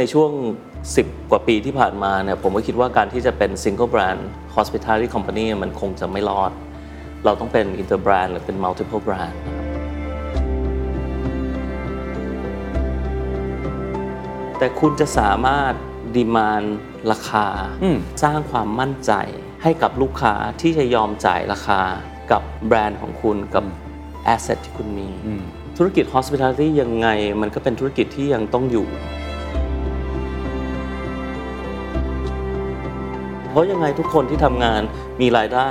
ในช่วง 10 กว่าปีที่ผ่านมาเนี่ยผมก็คิดว่าการที่จะเป็น single brand hospitality company มันคงจะไม่รอด เราต้องเป็น inter brand หรือเป็น multiple brand แต่คุณจะสามารถดีมานราคา สร้างความมั่นใจให้กับลูกค้าที่จะยอมจ่ายราคากับแบรนด์ของคุณกับ asset ที่คุณมี ธุรกิจ hospitality ยังไงมันก็เป็นธุรกิจที่ยังต้องอยู่ ราะยังไงทุกคนที่ทำงานมีรายได้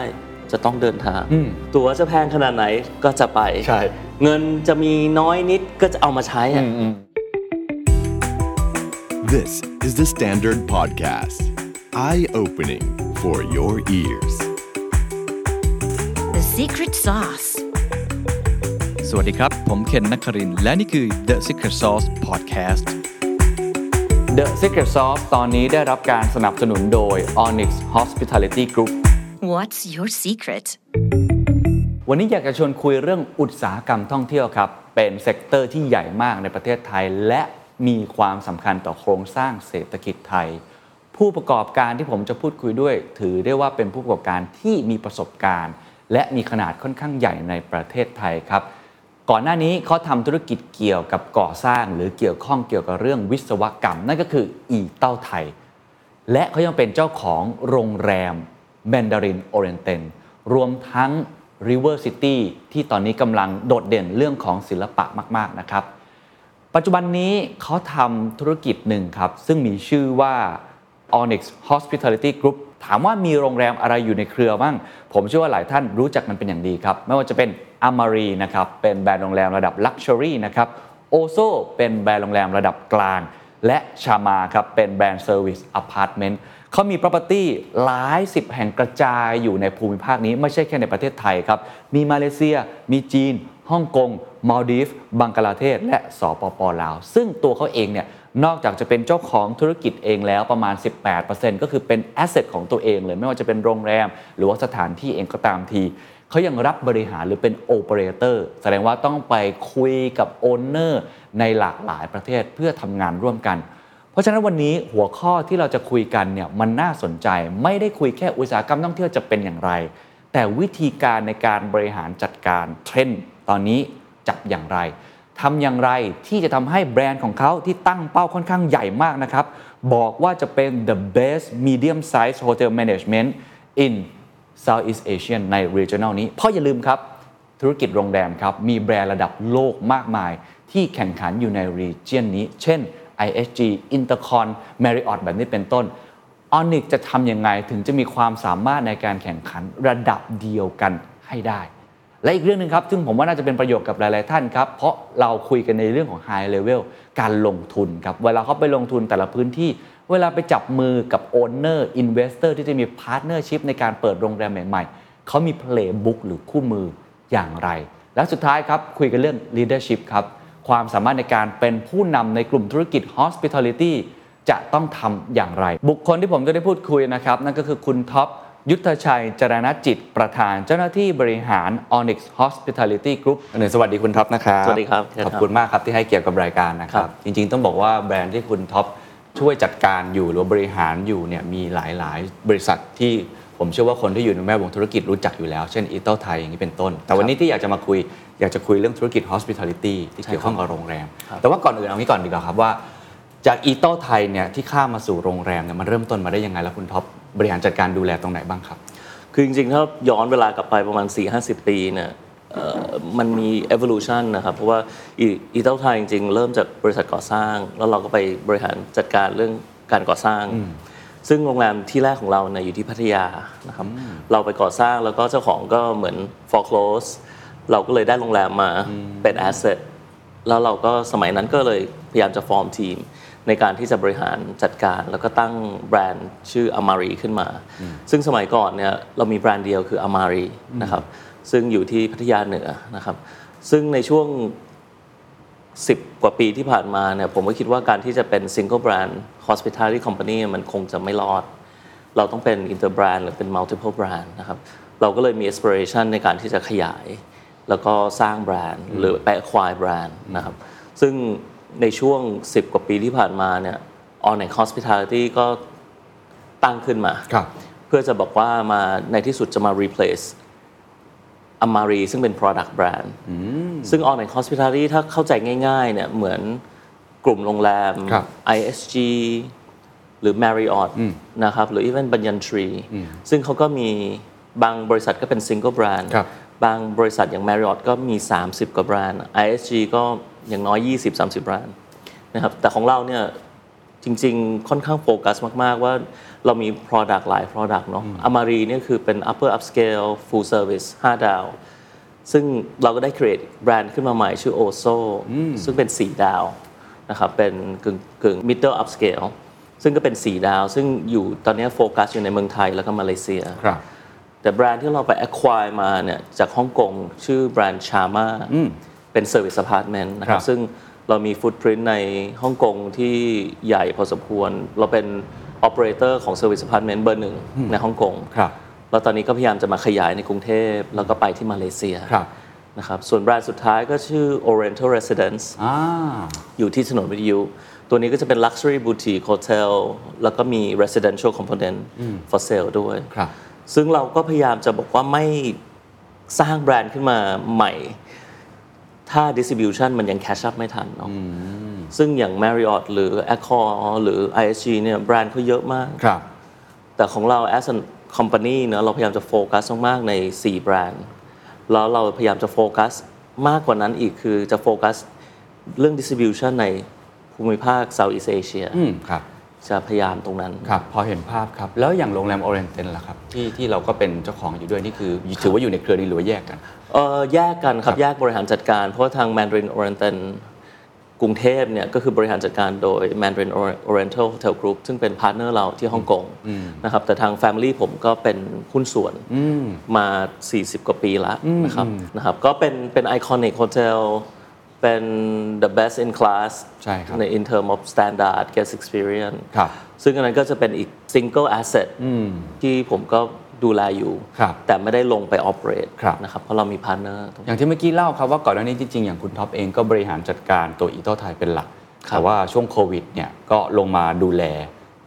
จะต้องเดินทางตั๋วจะแพงขนาดไหนก็จะไป ใช่เงินจะมีน้อยนิดก็จะเอามาใช้อะ This is the Standard Podcast. Eye opening for your ears. The secret sauce. สวัสดีครับ ผมเคนนักครินทร์และนี่คือ The Secret Sauce Podcast The Secret Sauce ตอนนี้ได้รับการสนับสนุนโดย Onyx Hospitality Group What's your secret? วันนี้อยากจะชวนคุยเรื่องอุตสาหกรรมท่องเที่ยวครับ เป็น sector ที่ใหญ่มากในประเทศไทย และมีความสำคัญต่อโครงสร้างเศรษฐกิจไทย ผู้ประกอบการที่ผมจะพูดคุยด้วย ถือได้ว่าเป็นผู้ประกอบการที่มีประสบการณ์ และมีขนาดค่อนข้างใหญ่ในประเทศไทยครับ ก่อนหน้านี้เขาทำธุรกิจเกี่ยวกับก่อสร้าง หรือเกี่ยวข้องเกี่ยวกับเรื่องวิศวกรรม นั่นก็คืออีเต้าไทย และเขายังเป็นเจ้าของโรงแรม Mandarin Oriental รวมทั้ง River City ที่ตอนนี้กำลังโดดเด่นเรื่องของศิลปะมาก ๆ นะครับ ปัจจุบันนี้เขาทำธุรกิจหนึ่งครับ ซึ่งมีชื่อว่า Onyx Hospitality Group ถามว่ามีโรงแรมอะไรอยู่ในเครือบ้าง ผมเชื่อว่าหลายท่านรู้จักมันเป็นอย่างดีครับ ไม่ว่าจะเป็น Amari นะครับเป็นแบรนด์โรงแรมระดับ Luxury นะครับ Ozo เป็นแบรนด์โรงแรมระดับกลาง และชามาครับเป็นแบรนด์ Service Apartment เขามี property หลายสิบแห่งกระจายอยู่ในภูมิภาคนี้ ไม่ใช่แค่ในประเทศไทยครับ มีมาเลเซีย มีจีนฮ่องกง มาลดีฟ บังกลาเทศ และสปปลาว ซึ่งตัวเขาเองเนี่ย นอกจากจะเป็นเจ้าของธุรกิจเองแล้วประมาณ 18%ก็คือเป็น asset ของตัวเองเลย ไม่ว่าจะเป็นโรงแรม หรือว่าสถานที่เองก็ตามทีเขายังรับบริหารหรือเป็นโอเปอเรเตอร์แสดงว่าต้องไปคุยกับ owner ในหลากหลายประเทศเพื่อทำงานร่วมกัน เพราะฉะนั้นวันนี้หัวข้อที่เราจะคุยกันเนี่ยมันน่าสนใจไม่ได้คุยแค่อุตสาหกรรมท่องเที่ยวจะเป็นอย่างไร แต่วิธีการในการบริหารจัดการเทรนด์ตอนนี้จับอย่างไร ทำอย่างไรที่จะทำให้แบรนด์ของเขาที่ตั้งเป้าค่อนข้างใหญ่มากนะครับ บอกว่าจะเป็น the best medium size hotel management in Southeast Asian ใน regional นี้ เพราะอย่าลืมครับ ธุรกิจโรงแรมครับ มีแบรนด์ระดับโลกมากมาย ที่แข่งขันอยู่ใน region นี้ เช่น IHG Intercon Marriott แบบนี้เป็นต้น Onyx จะทำยังไงถึงจะมีความสามารถในการแข่งขันระดับเดียวกันให้ได้ และอีกเรื่องหนึ่งครับ ซึ่งผมว่าน่าจะเป็นประโยชน์กับหลาย ๆ ท่านครับ เพราะเราคุยกันในเรื่องของ High Level การลงทุนครับ เวลาเขาไปลงทุนแต่ละพื้นที่ เวลาไปจับมือกับ Owner Investor ที่จะมี Partnership ในการเปิดโรงแรมใหม่ ๆ เขามี Playbook หรือคู่มืออย่างไร และสุดท้ายครับ คุยกันเรื่อง Leadership ครับ ความสามารถในการเป็นผู้นำในกลุ่มธุรกิจ Hospitality จะต้องทำอย่างไร บุคคลที่ผมจะได้พูดคุยนะครับ นั่นก็คือคุณท็อป ยุทธชัยจรณะจิตต์ ประธานเจ้าหน้าที่บริหาร Onyx Hospitality Group หนึ่งสวัสดีคุณท็อปนะครับสวัสดีครับ ขอบคุณมากครับที่ให้เกียรติกับรายการนะคครัรับบจริงๆ ต้องบอกว่าแบรนด์ที่คุณท็อปช่วยจัดการอยู่หรือว่าบริหารอยู่เนี่ยมีหลายๆ บริษัทที่ผมเชื่อว่าคนที่อยู่ในแวดวงธุรกิจรู้จักอยู่แล้ว เช่นอิตัลไทยอย่างนี้เป็นต้น แต่วันนี้ที่อยากจะมาคุย อยากจะคุยเรื่องธุรกิจ hospitality ที่เกี่ยวข้องกับโรงแรม แต่ว่าก่อนอื่นเอางี้ก่อนดีกว่าครับว่า จากอิตัลไทยเนี่ยที่ข้ามมาสู่โรงแรมเนี่ยมันเริ่มต้นมาได้ยังไงแล้วคุณท็อป บริหารจัดการดูแลตรงไหนบ้างครับ คือจริงๆ ถ้าย้อนเวลากลับไปประมาณ 4-50 ปีเนี่ยเอ่อมันมี evolution นะครับ เพราะว่าอีอีเต้าไทยจริงๆ เริ่มจากบริษัทก่อสร้าง แล้วเราก็ไปบริหารจัดการเรื่องการก่อสร้าง ซึ่งโรงแรมที่แรกของเราเนี่ยอยู่ที่พัทยานะครับเราไปก่อสร้างแล้วก็เจ้าของก็เหมือน foreclose เราก็เลยได้โรงแรมมาเป็น asset แล้วเราก็สมัยนั้นก็เลยพยายามจะฟอร์มทีม ในการที่จะบริหารจัดการ แล้วก็ตั้งแบรนด์ชื่อ Amari ขึ้นมา ซึ่งสมัยก่อนเนี่ยเรามีแบรนด์เดียวคือ Amari นะครับซึ่งอยู่ที่พัทยาเหนือนะครับซึ่งในช่วง 10 กว่าปีที่ผ่านมาเนี่ยผมก็คิดว่าการที่จะเป็น single brand hospitality company มันคงจะไม่รอด เราต้องเป็น inter brand หรือเป็น multiple brand นะครับเราก็เลยมี aspiration ในการที่จะขยาย แล้วก็สร้างแบรนด์ หรือไป acquire แบรนด์นะครับซึ่ง ในช่วง 10 กว่าปีที่ผ่านมาเนี่ย On and Hospitality ก็ตั้งขึ้นมาครับเพื่อจะบอกว่ามาในที่สุดจะมา replace อมารีซึ่งเป็น product brand ซึ่ง On and Hospitality ถ้าเข้าใจง่ายๆเนี่ยเหมือนกลุ่มโรงแรมครับ ISG หรือ Marriott นะครับหรือ even บัญญันทรีซึ่งเขาก็มีบางบริษัทก็เป็น single brand ครับบางบริษัทอย่าง Marriott ก็มี 30 กว่าแบรนด์ ISG ก็ อย่างน้อย 20-30แบรนด์นะครับแต่ของเราเนี่ยจริง ๆ ค่อนข้างโฟกัสมาก ๆ ว่าเรามี Product หลาย Product เนาะอมารีเนี่ยคือเป็น upper upscale full service 5 ดาว ซึ่งเราก็ได้ create แบรนด์ขึ้นมาใหม่ชื่อ Oso ซึ่งเป็น 4 ดาวนะครับเป็นกึ่งกึ่ง middle upscale ซึ่งก็เป็น 4 ดาว ซึ่งอยู่ตอนนี้โฟกัสอยู่ในเมืองไทยแล้วก็มาเลเซียครับแต่แบรนด์ที่เราไป acquire มาเนี่ยจากฮ่องกงชื่อแบรนด์ชามา เป็น service apartment นะคครัรับบซึ่งเรามี footprint ในฮ่องกงที่ใหญ่พอสมควร เราเป็น operator ของ service apartment เบอร์หนึ่งในฮ่องกงครับแล้วตอนนี้ก็พยายามจะมาขยายในกรุงเทพแล้วก็ไปที่มาเลเซียครับนะครับส่วนแบรนด์สุดท้ายก็ชื่อ Oriental Residence อ่าอยู่ที่ถนนวิทยุ ตัวนี้ก็จะเป็น luxury boutique hotel แล้วก็มี residential component for sale ด้วยครับซึ่งเราก็พยายามจะบอกว่าไม่สร้างแบรนด์ขึ้นมาใหม่ ถ้า distribution มันยัง catch up ไม่ทันเนาะซึ่งอย่าง Marriott หรือ Accor หรือ ISG เนี่ยแบรนด์เขาเยอะมากครับ แต่ของเรา as a company เนอะเราพยายามจะโฟกัสมากๆใน 4 แบรนด์ แล้วเราพยายามจะโฟกัสมากกว่านั้นอีกคือจะโฟกัสเรื่อง distribution ในภูมิภาค Southeast Asia อืมครับ จะพยายามตรงนั้น ครับพอเห็นภาพครับ แล้วอย่างโรงแรม Oriental ล่ะครับที่ที่เราก็เป็นเจ้าของอยู่ด้วย นี่คือถือว่าอยู่ในเครือนี้หรือว่าแยกกัน เอ่อแยกกันคครัรับบ แยกบริหารจัดการ เพราะว่าทาง Mandarin Oriental กรุงเทพเนี่ยก็คือบริหารจัดการโดย Mandarin Oriental Hotel Group ซึ่งเป็น partner เราที่ฮ่องกงนะครับแต่ทาง Family ผมก็เป็นหุ้นส่วนมา 40 กว่าปีแล้วนะครับนะครับก็เป็นเป็น iconic hotel เป็น the best in class ใช่ครับใน in term of standard guest experience ครับซึ่งอันนั้นก็จะเป็นอีก single asset ที่ผมก็ดูแลอยู่ครับแต่ไม่ได้ลงไป operate ครับนะครับ เพราะเรามี partner ตรงอย่างที่เมื่อกี้เล่าครับว่าก่อนหน้านี้จริงๆ อย่างคุณท็อปเองก็บริหารจัดการตัวอิตัลไทยเป็นหลักครับแต่ว่าช่วงโควิดเนี่ยก็ลงมาดูแล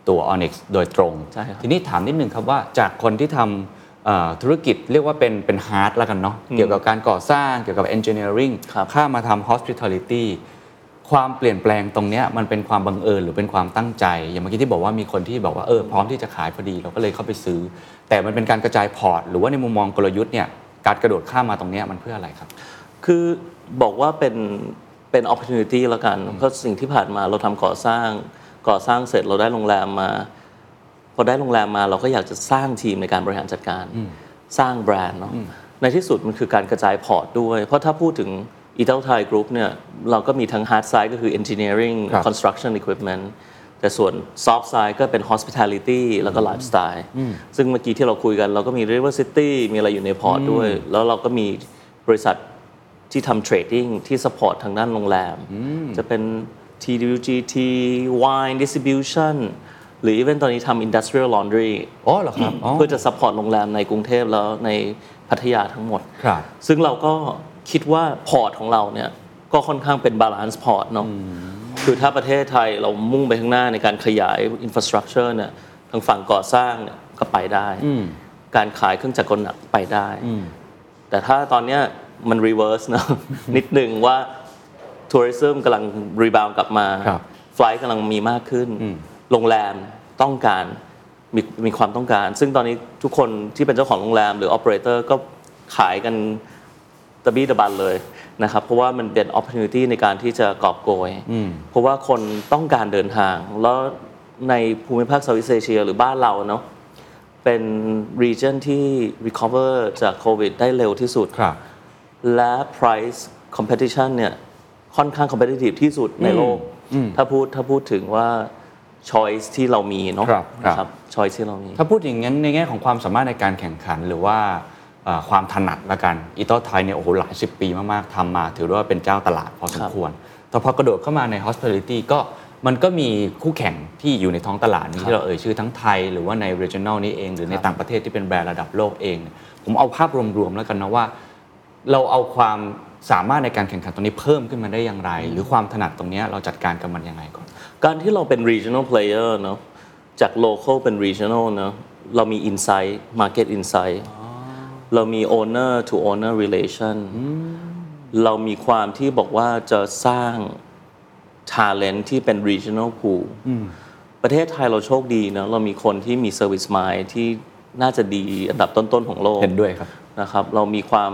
ตัว Onyx โดยตรงใช่ครับทีนี้ถามนิดนึงครับว่าจากคนที่ทำเอ่อ ธุรกิจเรียกว่าเป็นเป็น hard แล้วกันเนาะเกี่ยวกับการก่อสร้างเกี่ยวกับ engineering ครับข้ามมาทำ hospitality ความเปลี่ยนแปลงตรงเนี้ยมันเป็นความบังเอิญหรือเป็นความตั้งใจ อย่างเมื่อกี้ที่บอกว่ามีคนที่บอกว่าเออพร้อมที่จะขายพอดีเราก็เลยเข้าไปซื้อ แต่มันเป็นการกระจายพอร์ต หรือว่าในมุมมองกลยุทธ์เนี่ยการกระโดดข้ามมาตรงเนี้ยมันเพื่ออะไรครับ คือบอกว่าเป็นเป็น opportunity แล้วกันเพราะสิ่งที่ผ่านมาเราทำก่อสร้างก่อสร้างเสร็จเราได้โรงแรมมาพ อได้โรงแรมมาเราก็อยากจะสร้างทีมในการบริหารจัดการ สร้างแบรนด์เนาะในที่สุดมันคือการกระจายพอร์ตด้วย เพราะถ้าพูดถึง e t a l Thai Group เนี่ยเราก็มีทั้ง hard side ก็คือ engineering ครับ construction equipment แต่ส่วน soft side ก็เป็น hospitality แล้วก็ lifestyle ซึ่งเมื่อกี้ที่เราคุยกันเราก็มี river city มีอะไรอยู่ในพอร์ตด้วย แล้วเราก็มีบริษัทที่ทำ trading ที่ support ทางด้านโรงแรม จะเป็น TWGT Wine Distribution หรือ even ตอนนี้ทำ Industrial Laundry อ๋อเหรอครับอ๋อเพื่อจะ support โรงแรมในกรุงเทพแล้วในพัทยาทั้งหมด ครับ ซึ่งเราก็คิดว่าพอร์ตของเราเนี่ยก็ค่อนข้างเป็น balance พอร์ตเนาะคือถ้าประเทศไทยเรามุ่งไปข้างหน้าในการขยาย infrastructure เนี่ยทางฝั่งก่อสร้างเนี่ยก็ไปได้ การขายเครื่องจักรกลหนักไปได้ แต่ถ้าตอนเนี้ยมัน reverse นะนิดหนึ่งว่า tourism กำลัง rebound กลับมาครับ flight กำลังมีมากขึ้น โรงแรม ต้องการมีมีความต้องการ ซึ่งตอนนี้ทุกคนที่เป็นเจ้าของโรงแรมหรือ operator ก็ขายกันตะบี้ตะบันเลยนะครับ เพราะว่ามันเป็น opportunity ในการที่จะกอบโกย เพราะว่าคนต้องการเดินทาง แล้วในภูมิภาค Southeast Asia หรือบ้านเราเนาะเป็น region ที่ recover จากโควิดได้เร็วที่สุดครับและ price competition เนี่ยค่อนข้าง competitive ที่สุดในโลก ถ้าพูดถ้าพูดถึงว่า choice ที่เรามีเนาะครับครับ นะครับ choice ที่เรามี ถ้าพูดอย่างนั้นในแง่ของความสามารถในการแข่งขันหรือว่าเอ่อความถนัดละกันอีโต้ไทยเนี่ยโอ้โหหลายสิบปีมาก ๆทำมา ถือว่าเป็นเจ้าตลาดพอสมควร แต่พอกระโดดเข้ามาใน hospitality ก็มันก็มีคู่แข่งที่อยู่ในท้องตลาดนี้ที่เราเอ่ยชื่อทั้งไทย หรือว่าใน regional นี้เอง หรือในต่างประเทศที่เป็นแบรนด์ระดับโลกเองเนี่ยผมเอาภาพรวมๆแล้วกันนะว่า เราเอาความสามารถในการแข่งขันตรงนี้เพิ่มขึ้นมาได้อย่างไร หรือความถนัดตรงเนี้ยเราจัดการกับมันยังไงก่อน การที่เราเป็น regional player เนอะจาก local เป็น regional เนอะเรามี insight market insight เรามี owner to owner relation เรามีความที่บอกว่าจะสร้าง talent ที่เป็น regional pool ประเทศไทยเราโชคดีเนอะเรามีคนที่มี service mind ที่น่าจะดีอันดับต้นๆของโลกเห็นด้วยครับนะครับ เรามีความ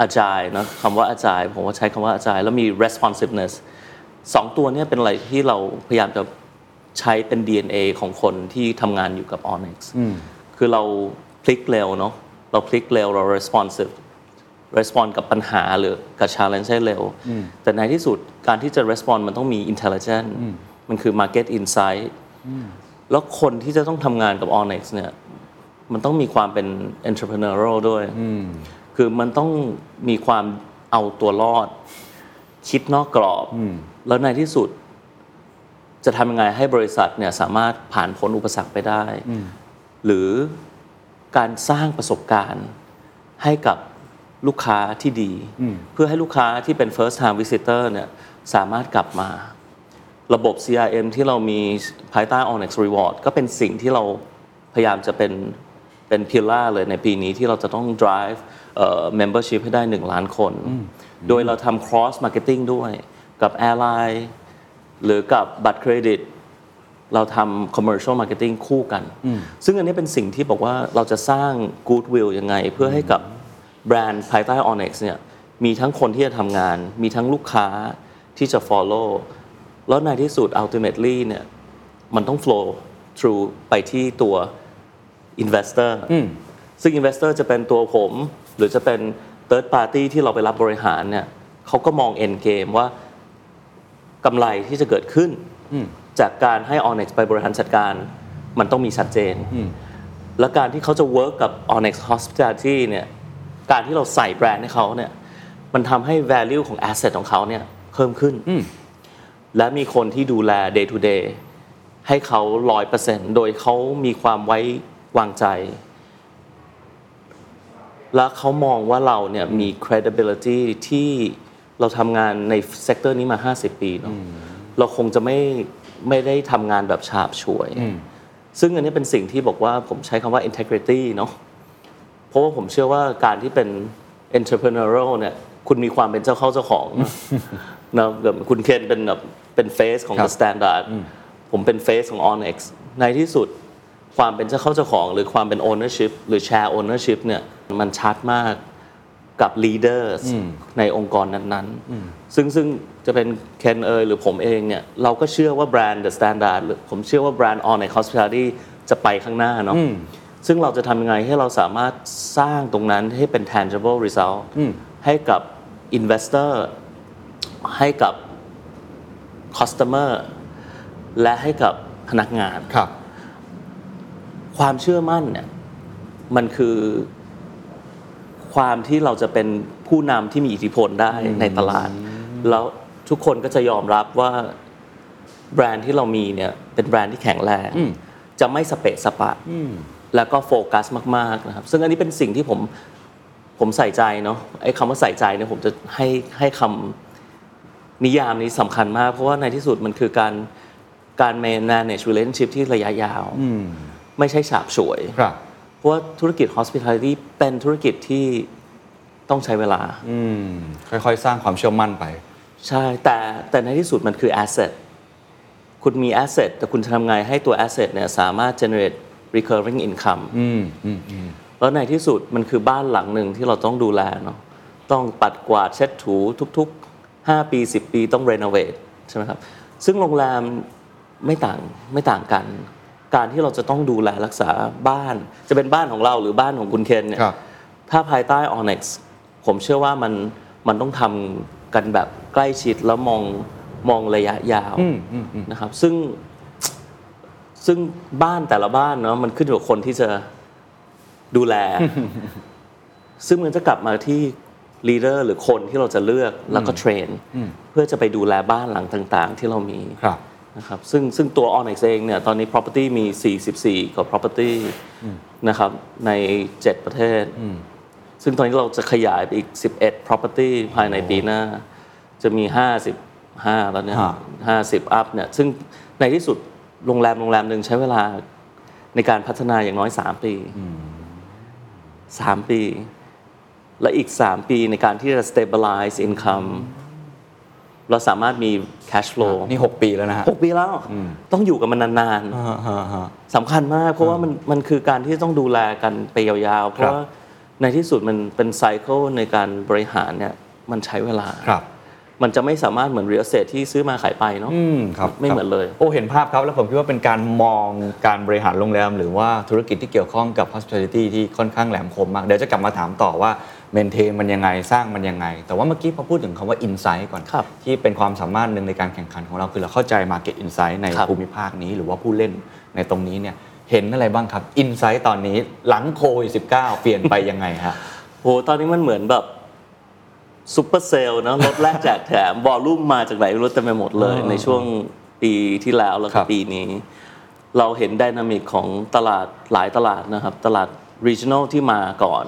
อาจายนะคำว่าอาจายผมว่าใช้คำว่าอาจายแล้วมี responsiveness สองตัวเนี้เป็นอะไรที่เราพยายามจะใช้เป็น DNA ของคนที่ทำงานอยู่กับ Onyx คือเราพลิกเร็วเนาะเราพลิกเร็วเรา responsive respond กับปัญหาหรือกับ challenge ให้เร็ว แต่ในที่สุดการที่จะ respond มันต้องมี intelligent มันคือ market insight แล้วคนที่จะต้องทำงานกับ Onyx เนี่ยมันต้องมีความเป็น entrepreneurial ด้วย คือมันต้องมีความเอาตัวรอด คิดนอกกรอบ แล้วในที่สุด จะทำยังไงให้บริษัทเนี่ยสามารถผ่านพ้นอุปสรรคไปได้ หรือการสร้างประสบการณ์ให้กับลูกค้าที่ดี เพื่อให้ลูกค้าที่เป็น first time visitor เนี่ยสามารถกลับมา ระบบ CRM ที่เรามีภายใต้ Onyx Reward ก็เป็นสิ่งที่เราพยายามจะเป็นเป็นพิล่าเลยในปีนี้ที่เราจะต้อง drive เอ่อ membership ให้ได้ 1 ล้านคน โดยเราทำ cross marketing ด้วยกับ airline หรือกับบัตรเครดิต เราทำ commercial marketing คู่กัน ซึ่งอันนี้เป็นสิ่งที่บอกว่าเราจะสร้าง goodwill ยังไง เพื่อให้กับแบรนด์ภายใต้ Onyx เนี่ยมีทั้งคนที่จะทำงาน มีทั้งลูกค้าที่จะ follow แล้วในที่สุด ultimately เนี่ยมันต้อง flow through ไปที่ตัว investor ซึ่ง investor จะเป็นตัวผม หรือจะเป็น third party ที่เราไปรับบริหารเนี่ยเขาก็มอง end game ว่ากำไรที่จะเกิดขึ้นจากการให้ Onyx ไปบริหารจัดการ มันต้องมีชัดเจน และการที่เขาจะ work กับ Onyx Hospitality เนี่ยการที่เราใส่แบรนด์ให้เขาเนี่ยมันทำให้ value ของ asset ของเขาเนี่ยเพิ่มขึ้น และมีคนที่ดูแล day to day ให้เขาร้อยเปอร์เซ็นต์โดยเขามีความไว้วางใจ และเขามองว่าเราเนี่ยมี credibility ที่เราทำงานใน sector นี้มา 50 ปีเนาะเราคงจะไม่ไม่ได้ทำงานแบบฉาบฉวย ซึ่งอันนี้เป็นสิ่งที่บอกว่าผมใช้คำว่า integrity เนาะเพราะว่าผมเชื่อว่าการที่เป็น entrepreneurial เนี่ยคุณมีความเป็นเจ้าเข้าเจ้าของนะนะแบบคุณเคนเป็นแบบเป็นเฟสของครับ The Standard ผมเป็นเฟสของ Onyx ในที่สุด ความเป็นเจ้าเข้าเจ้าของ หรือความเป็น ownership หรือ share ownership เนี่ยมันชัดมากกับ leaders ในองค์กรนั้นๆ ซึ่งซึ่งจะเป็นเคนเอยหรือผมเองเนี่ยเราก็เชื่อว่าแบรนด์ The Standard หรือผมเชื่อว่าแบรนด์ Onyx Hospitality จะไปข้างหน้าเนาะซึ่งเราจะทำยังไงให้เราสามารถสร้างตรงนั้นให้เป็น tangible result ให้กับ investor ให้กับ customer และให้กับพนักงานครับ ความเชื่อมั่นเนี่ยมันคือความที่เราจะเป็นผู้นำที่มีอิทธิพลได้ในตลาด แล้วทุกคนก็จะยอมรับว่าแบรนด์ที่เรามีเนี่ยเป็นแบรนด์ที่แข็งแรงจะไม่สเปะสปะแล้วก็โฟกัสมากๆนะครับ ซึ่งอันนี้เป็นสิ่งที่ผมผมใส่ใจเนาะไอ้คำว่าใส่ใจเนี่ยผมจะให้ให้คำนิยามนี้สำคัญมาก เพราะว่าในที่สุดมันคือการการ manage relationship ที่ระยะยาว ไม่ใช่ฉาบฉวย ครับ เพราะว่าธุรกิจ hospitality เป็นธุรกิจที่ต้องใช้เวลา อืม ค่อยๆ สร้างความเชื่อมั่นไป ใช่ แต่แต่ในที่สุดมันคือ asset คุณมี asset แต่คุณจะทำไงให้ตัว asset เนี่ยสามารถ generate recurring income อืมอืมอืมแล้วในที่สุดมันคือบ้านหลังหนึ่งที่เราต้องดูแลเนาะต้องปัดกวาดเช็ดถูทุกๆ 5 ปี 10 ปีต้อง renovate ใช่ไหมครับ ซึ่งโรงแรมไม่ต่างไม่ต่างกัน การที่เราจะต้องดูแลรักษาบ้าน จะเป็นบ้านของเราหรือบ้านของคุณเคนเนี่ยครับ ถ้าภายใต้ Onyx ผมเชื่อว่ามันมันต้องททำกันแบบใกล้ชิดแล้วมองมองระยะยาวนะครับ ซึ่งซึ่งบ้านแต่ละบ้านเนาะมันขึ้นอยู่กับคนที่จะดูแล ซึ่งมันจะกลับมาที่ leader หรือคนที่เราจะเลือกแล้วก็ train เพื่อจะไปดูแลบ้านหลังต่าง ๆ ที่เรามี ครับ นะครับซึ่งซึ่งตัว Onyx เองเนี่ยตอนนี้ property มี 44 กว่า property นะครับใน 7 ประเทศ ซึ่งตอนนี้เราจะขยายไปอีก 11 property ภายในปีหน้า จะมี50 5แล้วเนี่ยฮะห้าสิบอัพเนี่ยซึ่งในที่สุดโรงแรมโรงแรมหนึ่งใช้เวลาในการพัฒนาอย่างน้อย 3 ปี 3 ปี และอีก 3 ปีในการที่จะ stabilize income เราสามารถมี cash flow นี่ 6 ปีแล้วนะฮะหกปีแล้ว ต้องอยู่กับมันนานฮะฮะฮะๆสำคัญมาก เพราะว่ามันมันคือการที่ต้องดูแลกันไปยาวๆ เพครัราะบว่าในที่สุดมันเป็นไซเคิลในการบริหารเนี่ยมันใช้เวลาครับมันจะไม่สามารถเหมือน real estate ที่ซื้อมาขายไปเนาะอืมครับไม่เหมือนเลย โอ้เห็นภาพครับ แล้วผมคิดว่าเป็นการมองการบริหารโรงแรม หรือว่าธุรกิจที่เกี่ยวข้องกับ hospitality ที่ค่อนข้างแหลมคมมาก เดี๋ยวจะกลับมาถามต่อว่า เมนเทนมันยังไงสร้างมันยังไง แต่ว่าเมื่อกี้พอพูดถึงคำว่า insight ก่อนครับที่เป็นความสามารถหนึ่งในการแข่งขันของเราคือเราเข้าใจ market insight ในครับภูมิภาคนี้ หรือว่าผู้เล่นในตรงนี้เนี่ยเห็นอะไรบ้างครับ insight ตอนนี้หลังโควิด19เปลี่ยนไปยังไงฮะโหตอนนี้มันเหมือนแบบ super saleนะลดแรกแจกแถม volume มาจากไหนไม่รู้เต็มไปหมดเลยอ่าในช่วงปีที่แล้วแล้วครับก็ปีนี้ เราเห็น dynamic ของตลาดหลายตลาดนะครับ ตลาด regional ที่มาก่อน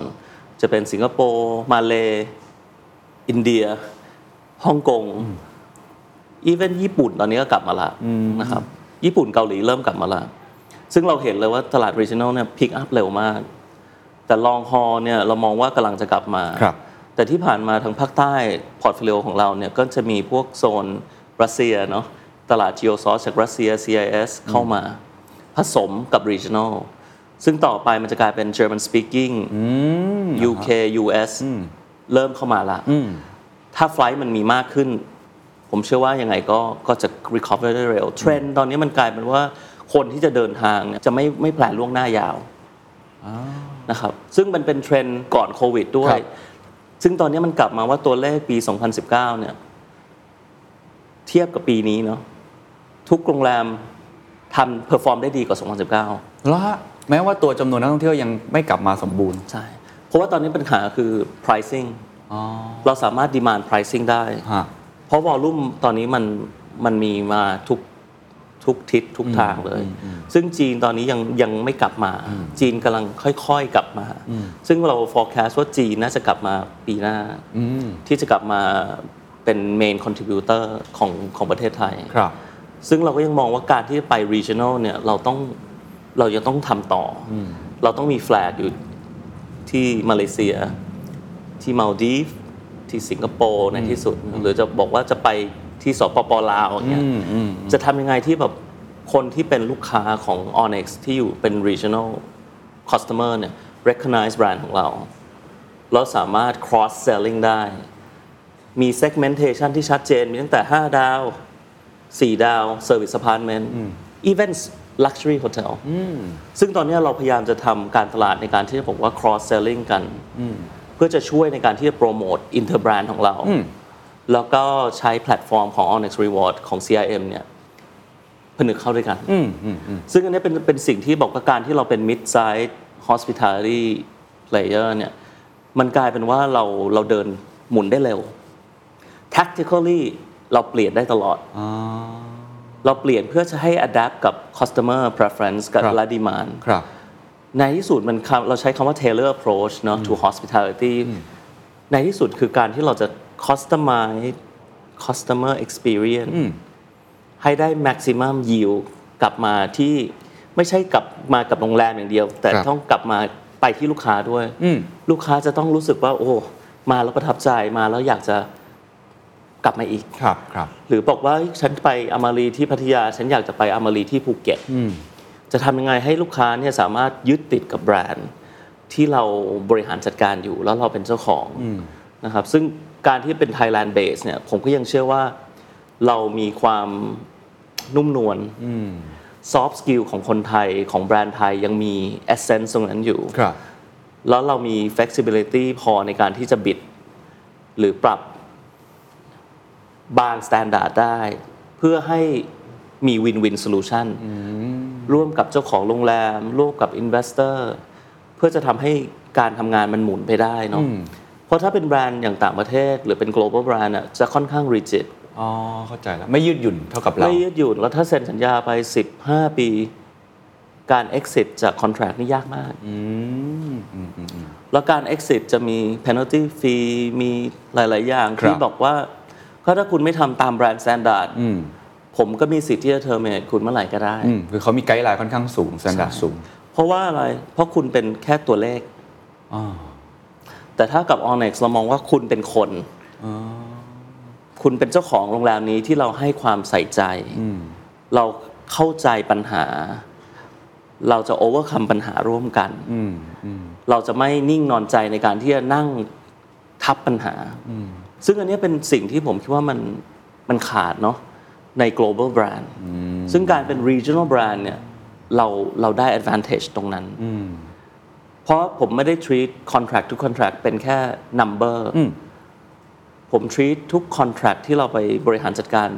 จะเป็นสิงคโปร์มาเลอินเดียฮ่องกงeven ญี่ปุ่นตอนนี้ก็กลับมาละนะครับญี่ปุ่นเกาหลีเริ่มกลับมาละซึ่งเราเห็นเลยว่าตลาด regional เนี่ย pick up เร็วมาก แต่ long haul เนี่ยเรามองว่ากำลังจะกลับมาครับแต่ที่ผ่านมาทางภาคใต้ portfolio ของเราเนี่ยก็จะมีพวกโซนรัสเซียเนาะตลาด g e o s o u r c e จากรัสเซีย CIS เข้ามา ผสมกับ regional ซึ่งต่อไปมันจะกลายเป็น German speaking UK US เริ่มเข้ามาละถ้า flight มันมีมากขึ้น ผมเชื่อว่ายังไงก็ก็จะ recover ได้เร็วเทรนด์ตอนนี้มันกลายเป็นว่าคนที่จะเดินทางเนี่ยจะไม่ไม่ plan ล่วงหน้ายาวนะครับซึ่งมันเป็นเทรนด์ก่อนโควิดด้วยครับซึ่งตอนนี้มันกลับมาว่าตัวเลขปี 2019 เนี่ย เทียบกับปีนี้เนาะทุกโรงแรมทำ perform ได้ดีกว่า 2019แล้วฮะ แม้ว่าตัวจำนวนนักท่องเที่ยวยังไม่กลับมาสมบูรณ์ใช่เพราะว่าตอนนี้ปัญหาคือ pricing เราสามารถ demand pricing ได้ฮะเพราะวอลลุ่มตอนนี้มันมันมีมาทุกทุกทิศทุกทางเลย ซึ่งจีนตอนนี้ยังยังไม่กลับมา จีนกำลังค่อยๆกลับมา ซึ่งเรา forecast ว่าจีนน่าจะกลับมาปีหน้า ที่จะกลับมาเป็น main contributor ของของประเทศไทยครับซึ่งเราก็ยังมองว่าการที่จะไป regional เนี่ยเราต้อง เรายังต้องทำต่ออเราต้องมี flag อยู่ที่มาเลเซีย ที่มาลดีฟที่สิงคโปร์ในที่สุด หรือจะบอกว่าจะไปที่สปปลาวอย่างเงี้ยจะทำยังไงที่แบบคนที่เป็นลูกค้าของ Onyx ที่อยู่เป็น regional customer เนี่ย recognize brand ของเรา เราสามารถ cross selling ได้ มี segmentation ที่ชัดเจน มีตั้งแต่ 5 ดาว 4 ดาว service apartment events luxury hotel ซึ่งตอนนี้เราพยายามจะทำการตลาดในการที่จะบอกว่า cross selling กัน เพื่อจะช่วยในการที่จะโปรโมท inter brand ของเรา แล้วก็ใช้แพลตฟอร์มของ Onyx Reward ของ CRM เนี่ยผนึกเข้าด้วยกัน ซึ่งอันนี้เป็นเป็นสิ่งที่บอกว่าการที่เราเป็น mid size hospitality player เนี่ยมันกลายเป็นว่าเราเราเดินหมุนได้เร็ว tactically เราเปลี่ยนได้ตลอด เราเปลี่ยนเพื่อจะให้ adapt กับ customer preference กับครับและ demand ครับ ในที่สุดมันคำเราใช้คำว่า tailor approach เนอะ to hospitality ในที่สุดคือการที่เราจะ customize customer experience ให้ได้ maximum yield กลับมาที่ไม่ใช่กลับมากับโรงแรมอย่างเดียว แต่ครับต้องกลับมาไปที่ลูกค้าด้วย ลูกค้าจะต้องรู้สึกว่า โอ้ มาแล้วประทับใจมาแล้วอยากจะก ลับมาอีกครับครับหรือบอกว่าเฮ้ยฉันไปอมารีที่พัทยา ฉันอยากจะไปอมารีที่ภูเก็ตจะทำยังไงให้ลูกค้าเนี่ยสามารถยึดติดกับแบรนด์ที่เราบริหารจัดการอยู่แล้วเราเป็นเจ้าของนะครับซึ่งการที่เป็น Thailand base เนี่ยผมก็ยังเชื่อว่าเรามีความนุ่มนวล soft skill ของคนไทยของแบรนด์ไทยยังมี essence ตรงนั้นอยู่ครับแล้วเรามี flexibility พอในการที่จะบิด หรือปรับ บาง standard ได้ เพื่อให้มี win-win solution ร่วมกับเจ้าของโรงแรม ร่วมกับ investor เพื่อจะทำให้การทำงานมันหมุนไปได้เนาะเพราะถ้าเป็นแบรนด์อย่างต่างประเทศ หรือเป็น global brand อะจะค่อนข้าง rigid อ๋อ เข้าใจแล้ว ไม่ยืดหยุ่นเท่ากับเรา ไม่ยืดหยุ่น แล้วถ้าเซ็นสัญญาไป 15 ปี การ exit จาก contract นี่ยากมาก แล้วการ exit จะมี penalty fee มีหลาย ๆ อย่างครับที่บอกว่า เพราะถ้าคุณไม่ทำตามแบรนด์ standard อืมผมก็มีสิทธิ์ที่จะ terminate คุณเมื่อไหร่ก็ได้อืมคือเขามี guideline ค่อนข้างสูง standard สูง เพราะว่าอะไร เพราะคุณเป็นแค่ตัวเลขอ๋อแต่ถ้ากับ Onyx เรามองว่าคุณเป็นคน คุณเป็นเจ้าของโรงแรมนี้ที่เราให้ความใส่ใจ เราเข้าใจปัญหา เราจะ overcome ปัญหาร่วมกันอืมอืมเราจะไม่นิ่งนอนใจในการที่จะนั่งทับปัญหา ซึ่งอันเนี้ยเป็นสิ่งที่ผมคิดว่ามันมันขาดเนาะใน global brand ซึ่งการเป็น regional brand เนี่ยเราเราได้ advantage ตรงนั้น เพราะผมไม่ได้ treat contract ทุก contract เป็นแค่ number ผม treat ทุก contract ที่เราไปบริหารจัดการ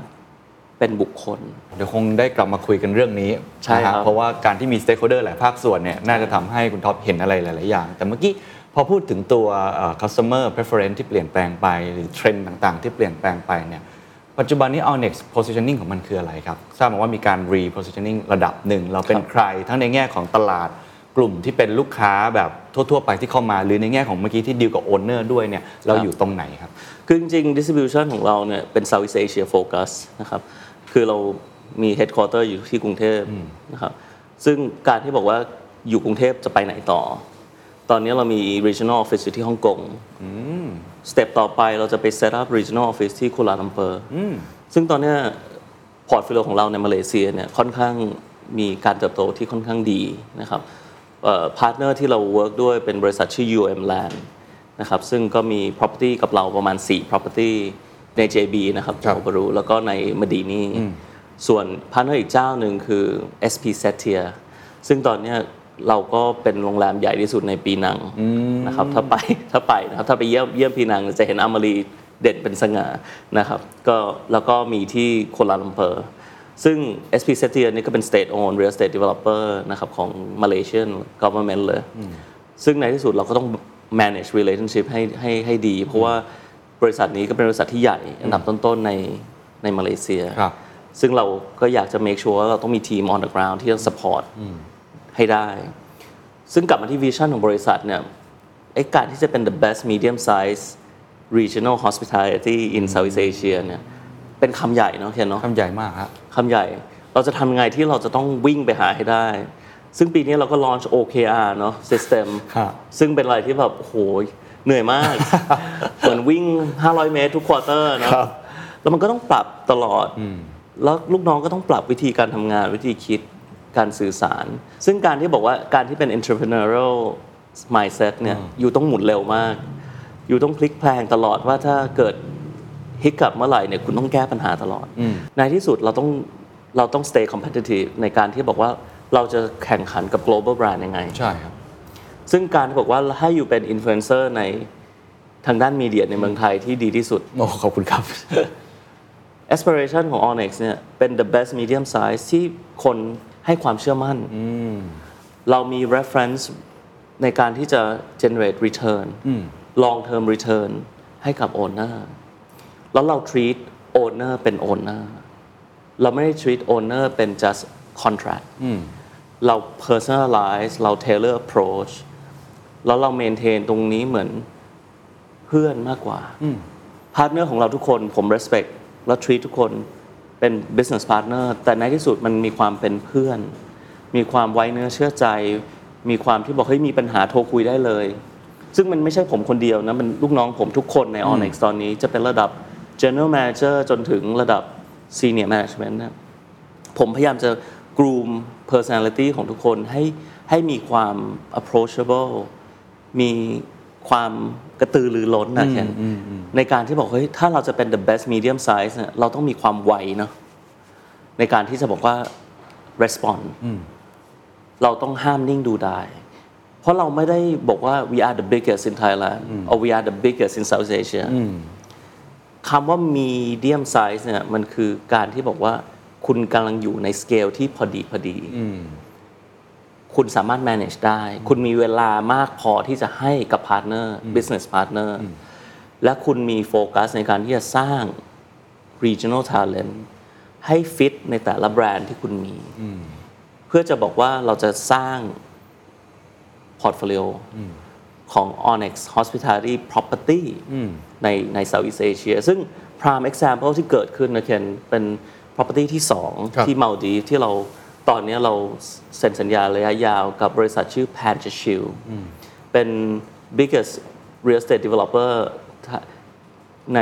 เป็นบุคคล เดี๋ยวคงได้กลับมาคุยกันเรื่องนี้ใช่นะฮะครับ เพราะว่าการที่มี stakeholder หลายภาคส่วนเนี่ยน่าจะทำให้คุณท็อปเห็นอะไรหลาย ๆ อย่าง แต่เมื่อกี้พอพูดถึงตัวเอ่อ customer preference ที่เปลี่ยนแปลงไป หรือเทรนด์ต่าง ๆ ที่เปลี่ยนแปลงไปเนี่ยปัจจุบันนี้ our next positioning ของมันคืออะไรครับ ทราบมาว่ามีการ repositioning ระดับหนึ่ง เราเป็นใครทั้งในแง่ของตลาดกลุ่มที่เป็นลูกค้าแบบทั่ว ๆ ไปที่เข้ามา หรือในแง่ของเมื่อกี้ที่ดีลกับ owner ด้วยเนี่ยเราอยู่ตรงไหนครับ คือจริงๆ distribution ของเราเนี่ยเป็น Southeast Asia focus นะครับ คือเรามี headquarter อยู่ที่กรุงเทพนะครับซึ่งการที่บอกว่าอยู่กรุงเทพจะไปไหนต่อ ตอนนี้เรามี regional office อยู่ที่ฮ่องกง step ต่อไปเราจะไป set up regional office ที่กัวลาลัมเปอร์ซึ่งตอนเนี้ย portfolio ของเราในมาเลเซียเนี่ยค่อนข้างมีการเติบโตที่ค่อนข้างดีนะครับ partner ที่เรา work ด้วยเป็นบริษัทชื่อ UM Land นะครับซึ่งก็มี property กับเราประมาณ 4 property ใน JB นะครับครับโอเปรูแล้วก็ในเมดินีส่วน partner อีกเจ้าหนึ่งคือ SP s e t i a ซึ่งตอนเนี้ยเราก็เป็นโรงแรมใหญ่ที่สุดในปีนังนะครับถ้าไปถ้าไปนะครับถ้าไปเยี่ยมเยี่ยมปีนังจะเห็นอามารีเด่นเป็นสง่านะครับก็แล้วก็มีที่โคลาลัมเปอร์ซึ่ง SP s e t i a นี่ก็เป็น state owned real estate developer นะครับของ Malaysian government เลย ซึ่งในที่สุดเราก็ต้อง manage relationship ให้ให้ให้ดี เพราะว่า บริษัทนี้ก็เป็นบริษัทที่ใหญ่อันดับต้นๆในในมาเลเซียครับซึ่งเราก็อยากจะ make sure ว่าเราต้องมีทีม on the ground ที่จะ support ให้ได้ ซึ่งกลับมาที่ vision ของบริษัทเนี่ยไอ้การที่จะเป็น the best medium size regional hospitality in Southeast Asia เนี่ยเป็นคำใหญ่เนาะเคนเนาะคำใหญ่มากครับคำใหญ่ เราจะทำยังไงที่เราจะต้องวิ่งไปหาให้ได้ ซึ่งปีนี้เราก็ launch OKR เนาะ system ครับซึ่งเป็นอะไรที่แบบโอ้โห เหนื่อยมาก เหมือนวิ่ง 500 เมตรทุกควอเตอร์เนอะครับแล้วมันก็ต้องปรับตลอด แล้วลูกน้องก็ต้องปรับวิธีการทำงานวิธีคิดการสื่อสาร ซึ่งการที่บอกว่าการที่เป็น entrepreneurial mindset เนี่ยอยู่ต้องหมุนเร็วมาก อยู่ต้องพลิกแพลงตลอดว่าถ้าเกิดฮิกกับเมื่อไหร่เนี่ยคุณต้องแก้ปัญหาตลอด ในที่สุดเราต้องเราต้อง stay competitive ในการที่บอกว่าเราจะแข่งขันกับ global brand ยังไง ใช่ครับ ซึ่งการที่บอกว่าให้อยู่เป็นอินฟลูเอนเซอร์ในทางด้านมีเดียในเมืองไทยที่ดีที่สุด โอ้ขอบคุณครับ aspiration ของ Onyx เนี่ยเป็น the best medium size ที่คนให้ความเชื่อมั่น เรามี reference ในการที่จะ generate return long term return ให้กับ owner แล้วเรา treat owner เป็น owner เราไม่ได้ treat owner เป็น just contract เรา personalize เรา tailor approach แล้วเรา maintain ตรงนี้เหมือนเพื่อนมากกว่า partner ของเราทุกคนผม respect และ treat ทุกคนเป็น business partner แต่ในที่สุดมันมีความเป็นเพื่อน มีความไว้เนื้อเชื่อใจ มีความที่บอกเฮ้ยมีปัญหาโทรคุยได้เลย ซึ่งมันไม่ใช่ผมคนเดียวนะ มันลูกน้องผมทุกคนใน Onyx ตอนนี้จะเป็นระดับ general manager จนถึงระดับ senior management นะผมพยายามจะ groom personality ของทุกคนให้ให้มีความ approachable มีความกระตือรือร้นนะเคนในการที่บอกเฮ้ยถ้าเราจะเป็น the best medium size เนี่ยเราต้องมีความไวเนาะในการที่จะบอกว่า respond เราต้องห้ามนิ่งดูได้ เพราะเราไม่ได้บอกว่า we are the biggest in Thailand or we are the biggest in South Asia คำว่า medium size เนี่ยมันคือการที่บอกว่าคุณกำลังอยู่ในสเกลที่พอดีพอดี คุณสามารถ manage ได้ คุณมีเวลามากพอที่จะให้กับ partner business partner และคุณมีโฟกัสในการที่จะสร้าง regional talent ให้ฟิตในแต่ละแบรนด์ที่คุณมี เพื่อจะบอกว่าเราจะสร้าง portfolio ของ Onyx Hospitality Property ในใน Southeast Asia ซึ่ง prime example ที่เกิดขึ้นนะเคนเป็น property ที่ครับ2ที่มาลดีฟที่เรา ตอนนี้เราเซ็นสัญญาระยะยาวกับบริษัทชื่อ p a n c h i l เป็น biggest real estate developer ใน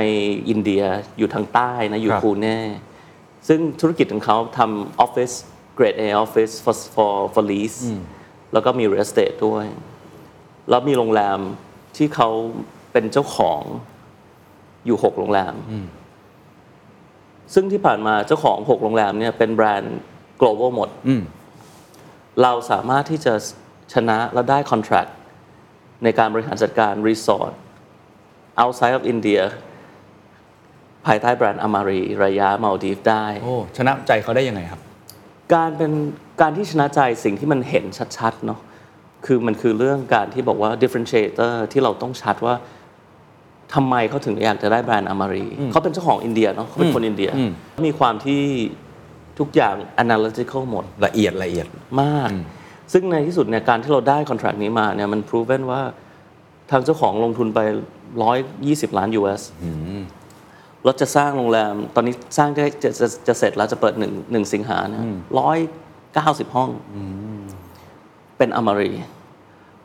อินเดียอยู่ทางใต้นะอยู่ครับปูเน่ซึ่งธุรกิจของเขาทำ office grade A office for for for lease แล้วก็มี real estate ด้วย แล้วมีโรงแรมที่เขาเป็นเจ้าของอยู่6โรงแรม ซึ่งที่ผ่านมาเจ้าของ6โรงแรมเนี่ยเป็นแบรนด์ global หมด เราสามารถที่จะชนะและได้ contract ในการบริหารจัดการรีสอร์ท outside of India ภายใต้แบรนด์อามารีระยะมาลดีฟได้ โอ้ ชนะใจเขาได้ยังไงครับ การเป็นการที่ชนะใจสิ่งที่มันเห็นชัดๆเนาะคือมันคือเรื่องการที่บอกว่า differentiator ที่เราต้องชัดว่าทำไมเขาถึงอยากจะได้แบรนด์อามารีเขาเป็นเจ้าของอินเดียเนาะเขาเป็นคนอินเดีย มีความที่ ทุกอย่าง analytical หมดละเอียดละเอียดมาก ซึ่งในที่สุดเนี่ยการที่เราได้คอน t r a c t นี้มาเนี่ยมัน proven ว่าทางเจ้าของลงทุนไป 120 ล้าน US เราจะสร้างโรงแรม ตอนนี้สร้างได้จะจะจะเสร็จแล้วจะเปิดหนึ่งหนึ่งสิงหาเนี่ยร้อยเก้าสิบห้องเป็นอมรี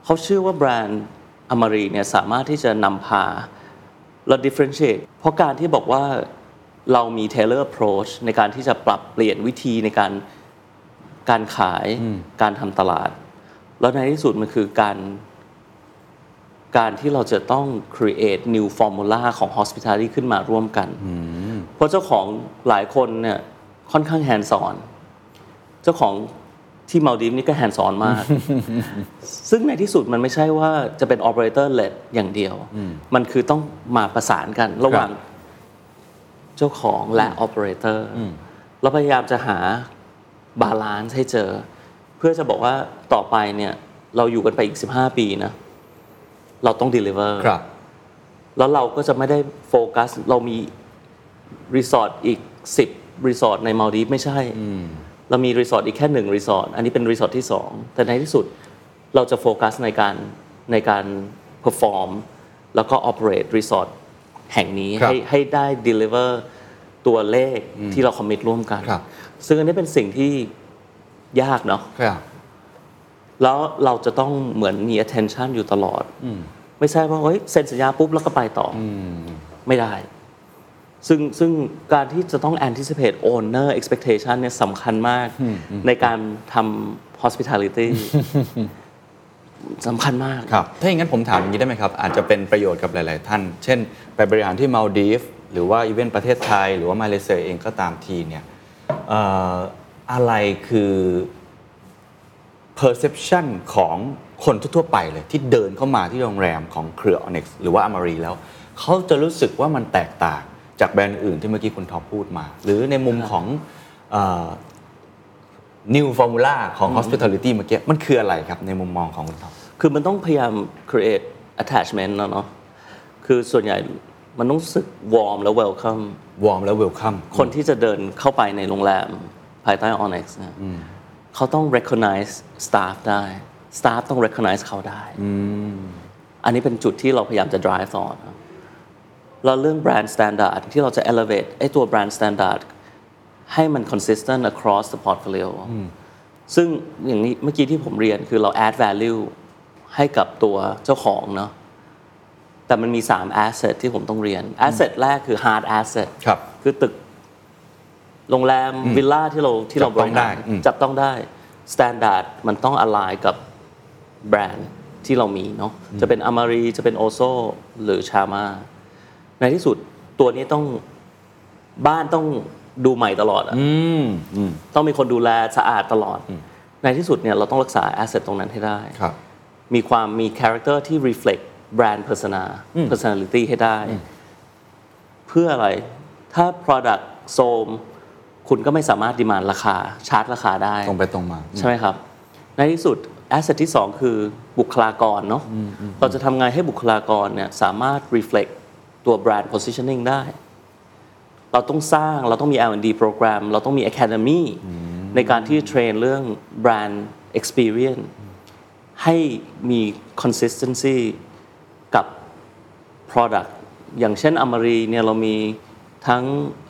เขาเชื่อว่าแบรนด์อมรีเนี่ยสามารถที่จะนำพาและ differentiate เพราะการที่บอกว่า เรามี tailor approach ในการที่จะปรับเปลี่ยนวิธีในการการขายการทำตลาด แล้วในที่สุดมันคือการการที่เราจะต้อง create new formula ของ hospitality ขึ้นมาร่วมกัน เพราะเจ้าของหลายคนเนี่ยค่อนข้าง hands-on เจ้าของที่มาลดีฟนี่ก็ hands-on มาก ซึ่งในที่สุดมันไม่ใช่ว่าจะเป็น operator led อย่างเดียว มันคือต้องมาประสานกันระหว่างเจ้าของและ operator เราพยายามจะหา balance ให้เจอ เพื่อจะบอกว่าต่อไปเนี่ยเราอยู่กันไปอีก 15 ปีนะ เราต้อง deliver ครับ แล้วเราก็จะไม่ได้โฟกัส เรามีรีสอร์ทอีก 10 รีสอร์ทในมาลดีฟไม่ใช่ เรามีรีสอร์ทอีกแค่หนึ่งรีสอร์ทอันนี้เป็นรีสอร์ทที่ 2 แต่ในที่สุดเราจะโฟกัสในการในการ perform แล้วก็ operate รีสอร์ท แห่งนี้ครับให้ให้ได้ deliver ตัวเลขที่เรา commit ร่วมกันครับซึ่งอันนี้เป็นสิ่งที่ยากเนาะครับแล้วเราจะต้องเหมือนมี attention อยู่ตลอด ไม่ใช่ว่าเฮ้ยเซ็นสัญญาปุ๊บแล้วก็ไปต่ออไม่ได้ ซึ่งซึ่งการที่จะต้อง anticipate owner expectation เนี่ยสำคัญมากในการทำ hospitality สำคัญมากครับถ้าอย่างนั้นผมถามอย่างนี้ได้ไหมครับ อาจจะเป็นประโยชน์กับหลาย ๆ ท่าน เช่น ไปบริหารที่มาลดีฟหรือว่าอีเวนต์ประเทศไทย หรือว่ามาเลเซียเองก็ตามทีเนี่ยออะไรคือ perception ของคนทั่ว ๆ ไปเลย ที่เดินเข้ามาที่โรงแรมของเครือ Onyx หรือว่า Amari แล้ว เขาจะรู้สึกว่ามันแตกต่างจากแบรนด์อื่นที่เมื่อกี้คุณท็อปพูดมา หรือในมุมของ new formula ของ hospitality เมื่อกี้มันคืออะไรครับในมุมมองของคุณท็อปคือมันต้องพยายาม create attachment แล้วเนาะคือส่วนใหญ่มันต้องรู้สึก warm แล้ว welcome warm แล้ว welcome คนที่จะเดินเข้าไปในโรงแรมภายใต้ Onyx เนี่ยเขาต้อง recognize staff ได้ staff ต้อง recognize เขาได้อันนี้เป็นจุดที่เราพยายามจะ drive ต่อนะแล้วเรื่อง brand standard ที่เราจะ elevate ไอ้ตัว brand standard ให้มัน consistent across the portfolio ซึ่งอย่างนี้เมื่อกี้ที่ผมเรียนคือเรา add value ให้กับตัวเจ้าของเนาะแต่มันมี 3 asset ที่ผมต้องเรียน asset แรกคือ hard asset ครับคือตึกโรงแรมวิลล่าที่เราที่เราจับต้องได้บริหารอืมจับต้องได้ standard มันต้อง align กับแบรนด์ที่เรามีเนาะจะเป็นอ m มารีจะเป็นโอโซหรือชามาในที่สุดตัวนี้ต้องบ้านต้อง ดูใหม่ตลอดอะอืมอืมต้องมีคนดูแลสะอาดตลอด ในที่สุดเนี่ยเราต้องรักษา asset ตรงนั้นให้ได้ครับมีความมี character ที่ reflect brand persona personality ให้ได้ เพื่ออะไรถ้า product โซมคุณก็ไม่สามารถดีมานราคาชาร์จราคาได้ตรงไปตรงมา ใช่ไหมครับ ในที่สุด asset ที่ 2 คือบุคลากรเนาะเราจะทำไงให้บุคลากรเนี่ยสามารถ reflect ตัว brand positioning ได้ เราต้องสร้างเราต้องมี L&D โปรแกรม เราต้องมี academy ในการที่เทรนเรื่อง brand experience ให้มี consistency product อย่างเช่นอมรีเนี่ยเรามีทั้ง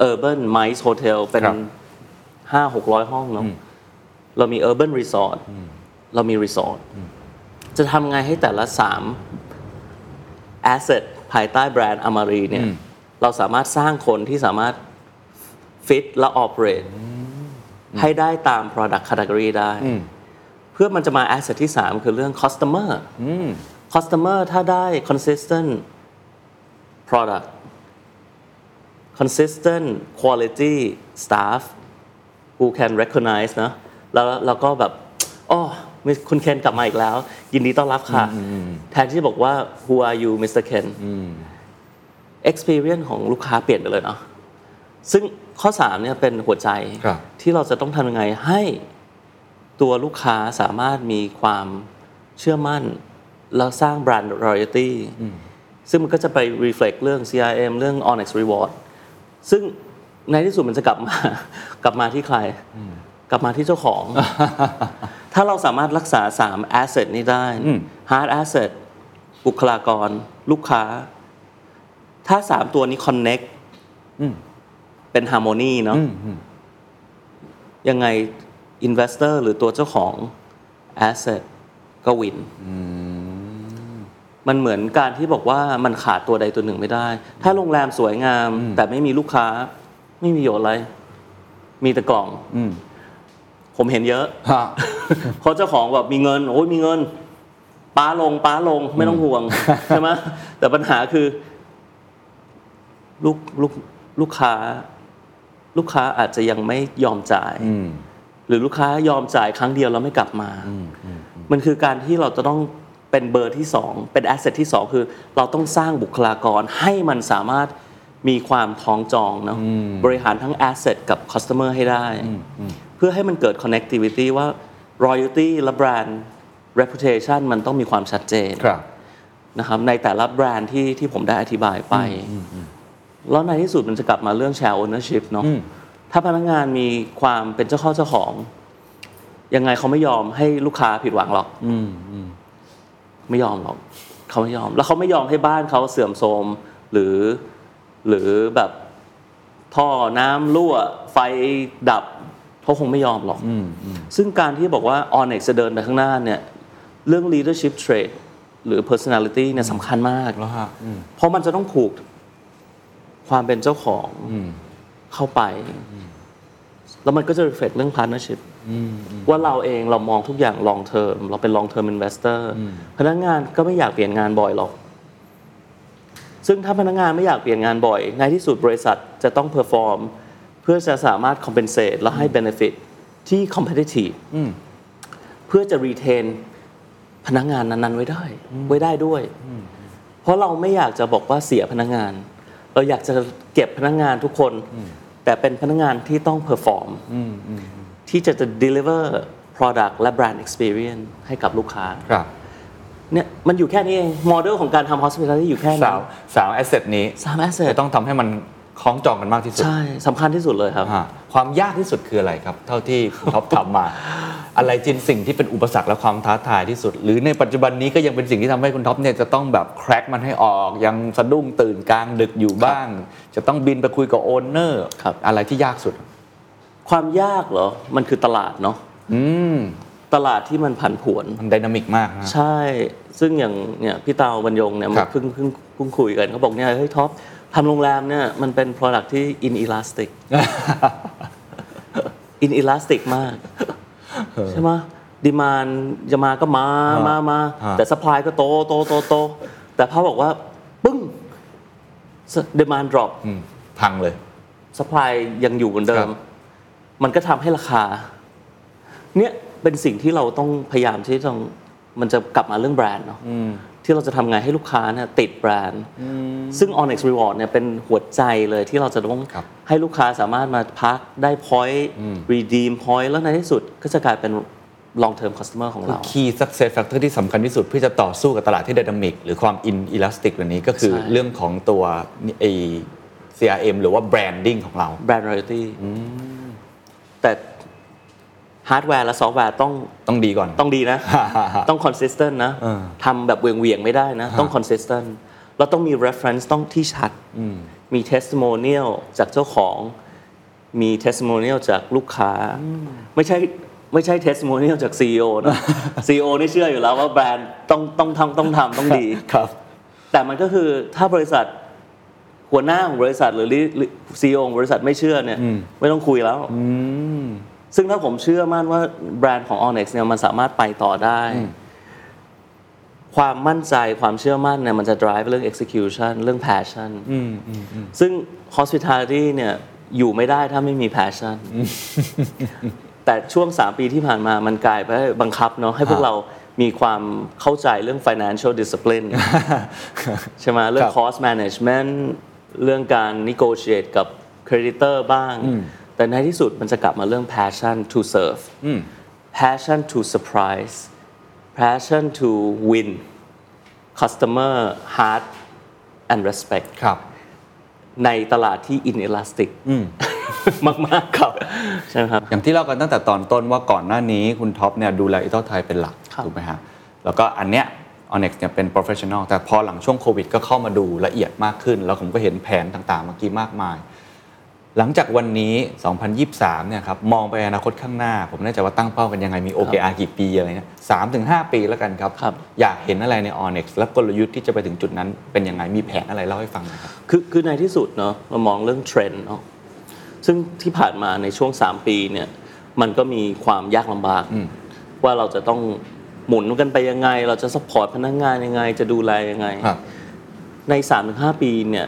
urban mice hotel เป็นครับห้าหกร้อยห้องเนาะเรามี urban resort เรามี resort จะทำไงให้แต่ละสาม asset ภายใต้แบรนด์อมรีเนี่ย เราสามารถสร้างคนที่สามารถ fit และ operate ให้ได้ตาม product category ได้ เพื่อมันจะมา asset ที่ 3 คือเรื่อง customer customer ถ้าได้ consistent product consistent quality staff who can recognize นะแล้วแล้วก็แบบอ๋อมีคุณเคนกลับมาอีกแล้ว ยินดีต้อนรับค่ะ แทนที่จะบอกว่า who are you Mr. Ken experience ของลูกค้าเปลี่ยนไปเลยเนาะซึ่งข้อ3เนี่ยเป็นหัวใจครับที่เราจะต้องทำยังไงให้ตัวลูกค้าสามารถมีความเชื่อมั่น แล้วสร้างแบรนด์ loyalty ซึ่งมันก็จะไป reflect เรื่อง CRM เรื่อง Onyx Reward ซึ่งในที่สุดมันจะกลับมากลับมาที่ใคร กลับมาที่เจ้าของ ถ้าเราสามารถรักษา 3 asset นี้ได้ hard asset บุคลากร ลูกค้า ถ้า3ตัวนี้ connect เป็น harmony เนาะยังไง investor หรือตัวเจ้าของ asset ก็วินมันเหมือนการที่บอกว่ามันขาดตัวใดตัวหนึ่งไม่ได้ ถ้าโรงแรมสวยงาม แต่ไม่มีลูกค้า ไม่มีประโยชน์อะไร มีแต่กล่องผมเห็นเยอะฮะเพราะเจ้าของแบบมีเงิน โอ้ยมีเงินป้าลงป้าลงไม่ต้องห่วงใช่ไหมแต่ปัญหาคือ ลูกลูกลูกค้า ลูกค้าอาจจะยังไม่ยอมจ่าย หรือลูกค้ายอมจ่ายครั้งเดียวแล้วไม่กลับมา มันคือการที่เราจะต้องเป็นเบอร์ที่สองเป็น asset ที่สองคือ เราต้องสร้างบุคลากรให้มันสามารถมีความคล้องจองเนาะบริหารทั้ง asset กับ cluster ให้ได้ เพื่อให้มันเกิด connectivity ว่า loyalty และ brand reputation มันต้องมีความชัดเจนครับนะครับในแต่ละแบรนด์ที่ที่ผมได้อธิบายไป แล้วในที่สุดมันจะกลับมาเรื่อง share ownership เนาะถ้าพนักงานมีความเป็นเจ้าเข้าเจ้าของ ยังไงเขาไม่ยอมให้ลูกค้าผิดหวังหรอกไม่ยอมหรอกเขาไม่ยอม แล้วเขาไม่ยอมให้บ้านเขาเสื่อมโทรมหรือหรือแบบท่อน้ำรั่ว ไฟดับเขาคงไม่ยอมหรอกซึ่งการที่บอกว่า Onyx จะเดินไปข้างหน้าเนี่ย เรื่อง leadership trait หรือ personality เนี่ยสำคัญมากแล้วฮะเพราะมันจะต้องผูก ความเป็นเจ้าของเข้าไป แล้วมันก็จะ reflect เรื่อง partnership ว่าเราเองเรามองทุกอย่าง long term เราเป็น long term investor พนักงานก็ไม่อยากเปลี่ยนงานบ่อยหรอก ซึ่งถ้าพนักงานไม่อยากเปลี่ยนงานบ่อย ในที่สุดบริษัทจะต้อง perform เพื่อจะสามารถ compensate และให้ benefit ที่ competitive เพื่อจะ retain พนักงานนั้นๆไว้ได้ ไว้ได้ด้วย เพราะเราไม่อยากจะบอกว่าเสียพนักงาน เราอยากจะเก็บพนักงานทุกคน แต่เป็นพนักงานที่ต้อง perform ที่จะจะ deliver product และ brand experience ให้กับลูกค้าครับเนี่ยมันอยู่แค่นี้เองโมเดลของการทำ hospitality อยู่แค่นี้สามสาม asset นี้สาม asset จะต้องทำให้มันคล้องจองกันมากที่สุด ใช่สำคัญที่สุดเลยครับฮะความยากที่สุดคืออะไรครับ เท่าที่คุณท็อปทำมา อะไรคือสิ่งที่เป็นอุปสรรคและความท้าทายที่สุด หรือในปัจจุบันนี้ก็ยังเป็นสิ่งที่ทำให้คุณท็อปเนี่ยจะต้องแบบ crack มันให้ออก ยังสะดุ้งตื่นกลางดึกอยู่บ้าง จะต้องบินไปคุยกับ owner ครับอะไรที่ยากสุด ความยากเหรอ มันคือตลาดเนาะอืมตลาดที่มันผันผวนมัน dynamic มากนะใช่ ซึ่งอย่างเนี่ยพี่เตาบรรยงเนี่ยครับเพิ่งเพิ่งเพิ่งคุยกันเขาบอกเนี่ยเฮ้ยท็อปทำโรงแรมเนี่ยมันเป็น product ที่ inelastic inelastic มาก ใช่ไหม demand จะมาก็มามามาฮะแต่ supply ก็โตโตโตโตแต่พอบอกว่า ปึ้ง demand drop อืมพังเลย supply ยังอยู่เหมือนเดิครัมบมันก็ทำให้ราคา เนี่ยเป็นสิ่งที่เราต้องพยายามที่ต้องมันจะกลับมาเรื่องแบรนด์เนาะ ที่เราจะทำไงให้ลูกค้าเนี่ยติดแบรนด์ ซึ่ง Onyx Reward เนี่ยเป็นหัวใจเลยที่เราจะต้องครับให้ลูกค้าสามารถมาพักได้ point redeem point แล้วในที่สุดก็จะกลายเป็น long term customer ของเรา key success factor ที่สำคัญที่สุดเพื่อจะต่อสู้กับตลาดที่ dynamic หรือความ inelastic แบบนี้ก็คือใช่ เรื่องของตัวไอ CRM หรือว่า branding ของเรา brand loyalty แต่ ฮาร์ดแวร์และซอฟต์แวร์ต้องต้องดีก่อน ต้องดีนะ ต้อง consistent นะเออทำแบบเหวี่ยงเหวี่ยงๆไม่ได้นะ ต้อง consistent เราต้องมี reference ต้องที่ชัด มี testimonial จากเจ้าของ มี testimonial จากลูกค้า ไม่ใช่ไม่ใช่ testimonial จาก CEO นะ CEO นี่เชื่ออยู่แล้วว่าแบรนด์ต้องต้องทำต้องทำต้องดีครับ แต่มันก็คือถ้าบริษัทหัวหน้าของบริษัทหรือซีอของบริษัทไม่เชื่อเนี่ย ไม่ต้องคุยแล้ว ซึ่งถ้าผมเชื่อมั่นว่าแบรนด์ของ Onyx เนี่ยมันสามารถไปต่อได้ ความมั่นใจความเชื่อมั่นเนี่ยมันจะ drive เรื่อง execution เรื่อง passion ซึ่ง hospitality เนี่ยอยู่ไม่ได้ถ้าไม่มี passion แต่ช่วง 3 ปีที่ผ่านมามันกลายไปบังคับเนาะให้พวกเรามีความเข้าใจเรื่อง financial discipline ใช่ไหมเรื่อง cost management เรื่องการ negotiate กับ creditor บ้าง แต่ในที่สุดมันจะกลับมาเรื่อง passion to serve passion to surprise passion to win customer heart and respect ครับ ในตลาดที่ inelastic มากๆครับใช่ไหมครับ อย่างที่เล่ากันตั้งแต่ตอนต้นว่าก่อนหน้านี้คุณท็อปเนี่ยดูแลอิตาไทยเป็นหลักครับถูกไหมฮะ แล้วก็อันเนี้ย Onyx เนี่ยเป็น professional แต่พอหลังช่วงโควิดก็เข้ามาดูละเอียดมากขึ้น แล้วผมก็เห็นแผนต่างๆเมื่อกี้มากมาย หลังจากวันนี้ 2023 เนี่ยครับ มองไปอนาคตข้างหน้า ผมไม่แน่ใจว่าตั้งเป้ากันยังไง มี OKR กี่ปีอะไรเนี่ยสามถึงห้าปีแล้วกันครับครับอยากเห็นอะไรใน Onyx และกลยุทธ์ที่จะไปถึงจุดนั้นเป็นยังไง มีแผนอะไรเล่าให้ฟังหน่อยครับ คือคือในที่สุดเนาะเรามองเรื่องเทรนด์เนาะ ซึ่งที่ผ่านมาในช่วง 3 ปีเนี่ย มันก็มีความยากลำบาก ว่าเราจะต้องหมุนกันไปยังไง เราจะ support พนักงานยังไง จะดูแลยังไงครับใน3-5 ปีเนี่ย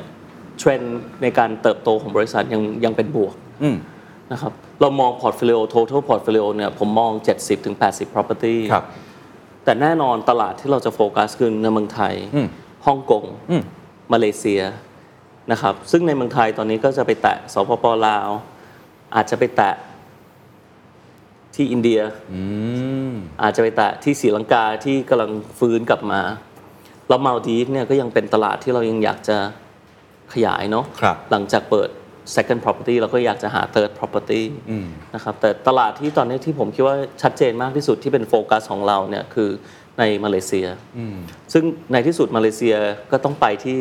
เทรนด์ในการเติบโตของบริษัทยังยังเป็นบวกอืมนะครับเรามอง portfolio total portfolio เนี่ยผมมอง 70-80 property ครับแต่แน่นอนตลาดที่เราจะโฟกัสคือในเมืองไทยอืมฮ่องกงอืมมาเลเซียนะครับ ซึ่งในเมืองไทยตอนนี้ก็จะไปแตะสปปลาว อาจจะไปแตะที่อินเดียอาจจะไปแตะที่ศรีลังกาที่กำลังฟื้นกลับมา แล้วมาลดีฟเนี่ยก็ยังเป็นตลาดที่เรายังอยากจะ ขยายเนาะครับหลังจากเปิด second property เราก็อยากจะหา third property นะครับแต่ตลาดที่ตอนนี้ที่ผมคิดว่าชัดเจนมากที่สุดที่เป็นโฟกัสของเราเนี่ยคือในมาเลเซีย ซึ่งในที่สุดมาเลเซียก็ต้องไปที่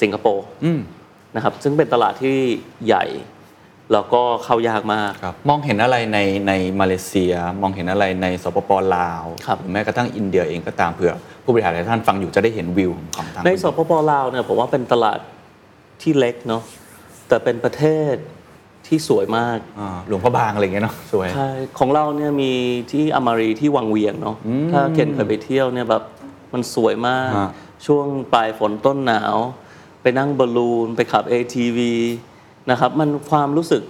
สิงคโปร์นะครับซึ่งเป็นตลาดที่ใหญ่ แล้วก็เข้ายากมากครับมองเห็นอะไรในในมาเลเซีย มองเห็นอะไรในสปปลาวครับหรือแม้กระทั่งอินเดียเองก็ตามเผื่อผู้บริหารหลายท่านฟังอยู่จะได้เห็นวิวของทางในคุณสปปลาวเนี่ยผมว่าเป็นตลาด ที่เล็กเนาะแต่เป็นประเทศที่สวยมากอ่าหลวงพระบางอะไรอย่างเงี้ยเนาะสวย ใช่ของเราเนี่ยมีที่อมารีที่วังเวียงเนาะถ้าเคนเคยไปเที่ยวเนี่ยแบบมันสวยมาก ฮะ ช่วงปลายฝนต้นหนาว ไปนั่งบอลลูน ไปขับ ATV นะครับ มันความรู้สึก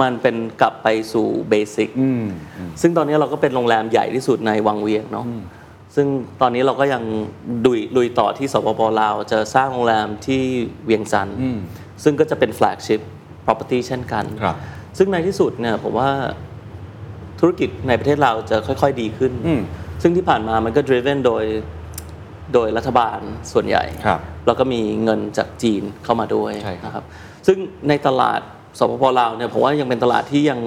มันเป็นกลับไปสู่เบสิกซึ่งตอนนี้เราก็เป็นโรงแรมใหญ่ที่สุดในวังเวียงเนาะ ซึ่งตอนนี้เราก็ยังดุยลุยต่อที่สปปลาว จะสร้างโรงแรมที่เวียงจันทร์ซึ่งก็จะเป็น flagship property เช่นกันครับซึ่งในที่สุดเนี่ยผมว่าธุรกิจในประเทศเราจะค่อย ๆ ดีขึ้นอืมซึ่งที่ผ่านมามันก็ driven โดยโดยรัฐบาลส่วนใหญ่ครับแล้วก็มีเงินจากจีนเข้ามาด้วยใช่ครับนะครับ ซึ่งในตลาดสปปลาวเนี่ยผมว่ายังเป็นตลาดที่ยัง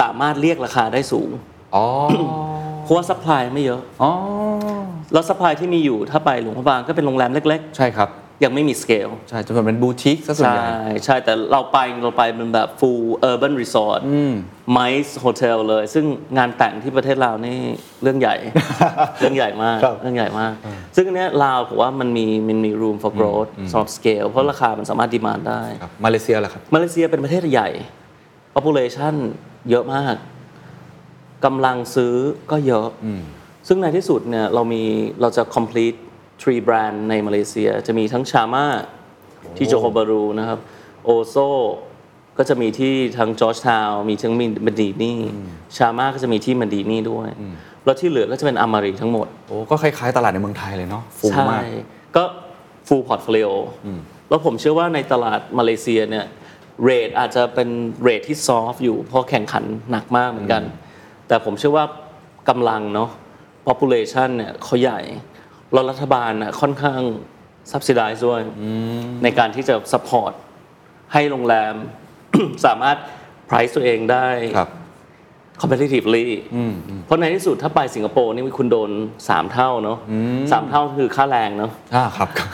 สามารถเรียกราคาได้สูง อ๋อ เพราะว่า supply ไม่เยอะ อ๋อ แล้ว supply ที่มีอยู่ถ้าไปหลวงพระบางก็เป็นโรงแรมเล็กใช่ครับๆยังไม่มี scale ใช่จะเป็นบูติกซะส่วนใช่ใหญ่ใช่แต่เราไปเราไปเป็นแบบ full urban resort ไมซ์โฮเทลเลย ซึ่งงานแต่งที่ประเทศลาวนี่เรื่องใหญ่ เรื่องใหญ่มากครับเรื่องใหญ่มาก ซึ่งอันเนี้ยลาวผมว่ามันมีมันมี room for growth สำหรับ scale เพราะราคามันสามารถดีมานได้ครับมาเลเซียล่ะครับ มาเลเซียเป็นประเทศใหญ่ population เยอะมาก กำลังซื้อก็เยอะ ซึ่งในที่สุดเนี่ยเรามีเราจะ complete three brand ในมาเลเซีย จะมีทั้งชาม่าที่โจโคบารูนะครับโอโซก็จะมีที่ทั้งจอร์จทาวมีทั้งมีมันดีนี่ชาม่าก็จะมีที่มันดีนี่ด้วย แล้วที่เหลือก็จะเป็นอามารีทั้งหมดโอ้ก็คล้ายๆตลาดในเมืองไทยเลยเนาะฟูงใช่มากก็ full portfolio แล้วผมเชื่อว่าในตลาดมาเลเซียเนี่ยเรทอาจจะเป็นเรทที่ซอฟอยู่เพราะแข่งขันหนักมากเหมือนกัน แต่ผมเชื่อว่ากำลังเนาะ population เนี่ยเขาใหญ่แล้วรัฐบาลน่ะค่อนข้าง subsidize ด้วยในการที่จะ support ให้โรงแรม สามารถ price ตัวเองได้ครับ competitively เพราะในที่สุดถ้าไปสิงคโปร์นี่คุณโดน 3 เท่าเนาะสามเท่าคือค่าแรงเนาะอ่าครับครับ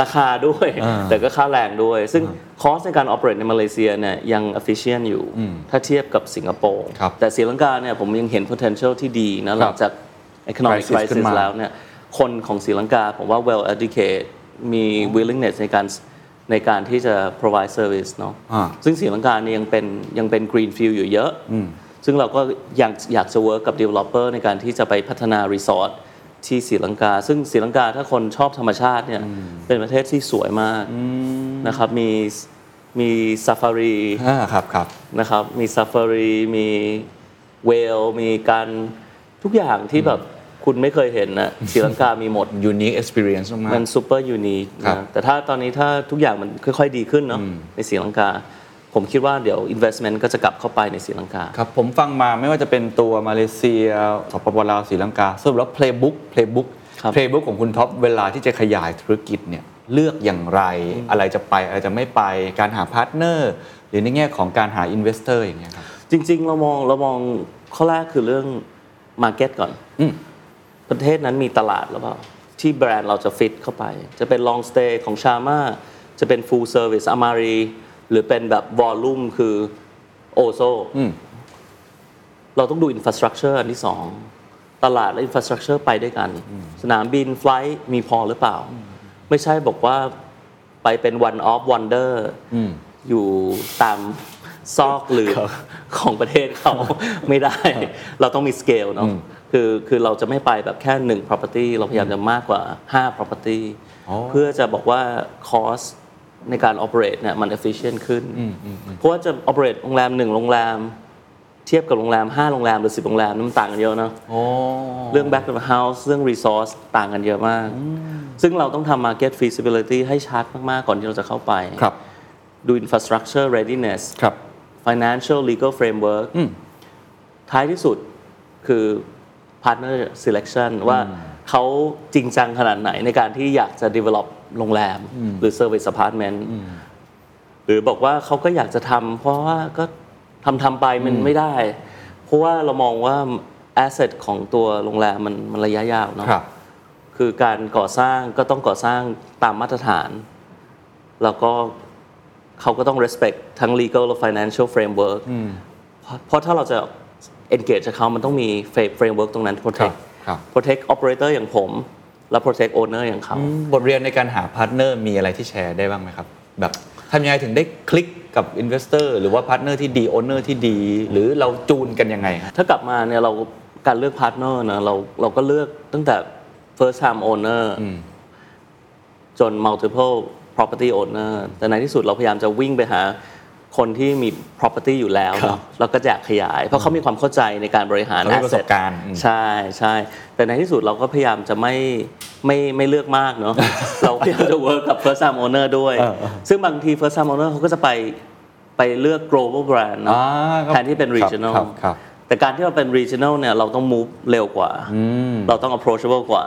ราคาด้วยอ่าแต่ก็ค่าแรงด้วย ซึ่งคอสในการ operate ในมาเลเซียเนี่ยยัง efficient อยู่ ถ้าเทียบกับสิงคโปร์ครับแต่ศรีลังกาเนี่ยผมยังเห็น potential ที่ดีนะหลังจาก economic Crisis ขึ้น crisis มาแล้วเนี่ยคนของศรีลังกาผมว่า well educated มี willingness ในการ ในการที่จะ provide service เนาะอ่าซึ่งศรีลังกาเนี่ยยังเป็นยังเป็น green field อยู่เยอะ ซึ่งเราก็อยากอยากจะ work กับ developer ในการที่จะไปพัฒนา resort ที่ศรีลังกา ซึ่งศรีลังกาถ้าคนชอบธรรมชาติเนี่ยเป็นประเทศที่สวยมากนะครับมีมีซาฟารีอ่าครับครับนะครับมีซาฟารีมี whale มีการทุกอย่างที่แบบ คุณไม่เคยเห็นนะศรีลังกามีหมด unique experience มากมัน super unique ครับนะแต่ถ้าตอนนี้ถ้าทุกอย่างมันค่อยๆดีขึ้นเนาะในศรีลังกา ผมคิดว่าเดี๋ยว investment ก็จะกลับเข้าไปในศรีลังกา ครับ ผมฟังมาไม่ว่าจะเป็นตัวมาเลเซียสปปลาวศรีลังกาสรุปแล้ว playbook playbook ครับ playbook ของคุณท็อปเวลาที่จะขยายธุรกิจเนี่ยเลือกอย่างไรอะไรจะไปอะไรจะไม่ไปการหา partner หรือในแง่ของการหา investor อย่างเงี้ยครับจริง ๆ เรามองเรามองข้อแรกคือเรื่อง Market ก่อนอืม ประเทศนั้นมีตลาดหรือเปล่า ที่แบรนด์เราจะฟิตเข้าไป จะเป็น long stay ของชาม่าจะเป็น full service อามารีหรือเป็นแบบ volume คือโอโซอืมเราต้องดู infrastructure อันที่สองตลาดและ infrastructure ไปด้วยกัน สนามบินไฟลท์มีพอหรือเปล่า ไม่ใช่บอกว่าไปเป็น one off wonder อยู่ตามซอกหรือ ของประเทศเขา ไม่ได้ เราต้องมี scale เนาะคือคือเราจะไม่ไปแบบแค่หนึ่ง property เราพยายามจะมากกว่า 5 property อ๋อเพื่อจะบอกว่า cost ในการ operate เนี่ยมัน efficient ขึ้น เพราะว่าจะ operate โรงแรมหนึ่งโรงแรม เทียบกับโรงแรม 5 โรงแรม หรือ 10 โรงแรมนี่มันต่างกันเยอะนะโอ้เรื่อง back of house เรื่อง resource ต่างกันเยอะมาก ซึ่งเราต้องทำ market feasibility ให้ชัดมาก ๆ ก่อนที่เราจะเข้าไปครับดู infrastructure readiness ครับ financial legal framework ท้ายที่สุดคือ partner selection ว่าเขาจริงจังขนาดไหนในการที่อยากจะ develop โรงแรม หรือ service apartment หรือบอกว่าเขาก็อยากจะทำเพราะว่าก็ทำทำไปมันไม่ได้ เพราะว่าเรามองว่า asset ของตัวโรงแรมมันมันระยะยาวเนาะครับคือการก่อสร้างก็ต้องก่อสร้างตามมาตรฐาน แล้วก็ เขาก็ต้อง respect ทั้ง legal และ financial framework เพราะเพราะถ้าเราจะ engage กับเขามันต้องมี fra- framework ตรงนั้น protect ครับ protect operator อย่างผม และ protect owner อย่างเขา บทเรียนในการหา partner มีอะไรที่แชร์ได้บ้างไหมครับ แบบทำยังไงถึงได้คลิกกับ investor หรือว่า partner ที่ดี owner ที่ดี หรือเราจูนกันยังไงครับถ้ากลับมาเนี่ยเราการเลือก partner นะเราเราก็เลือกตั้งแต่ first time owner จน multiple property owner แต่ในที่สุดเราพยายามจะวิ่งไปหาคนที่มี property อยู่แล้วครับเนาะเราก็อยากขยาย เพราะเขามีความเข้าใจในการบริหารเขามีประสบ asset การณ์อืมใช่ใช่แต่ในที่สุดเราก็พยายามจะไม่ไม่ไม่เลือกมากเนาะเราพยายามจะ work กับ first time owner ด้วยเออเออซึ่งบางที first time owner เขาก็จะไปไปเลือก global brand เนาะอ่าครับแทนที่เป็นครับ regional ครับครับ แต่การที่เราเป็น regional เนี่ยเราต้อง move เร็วกว่า เราต้อง approachable กว่า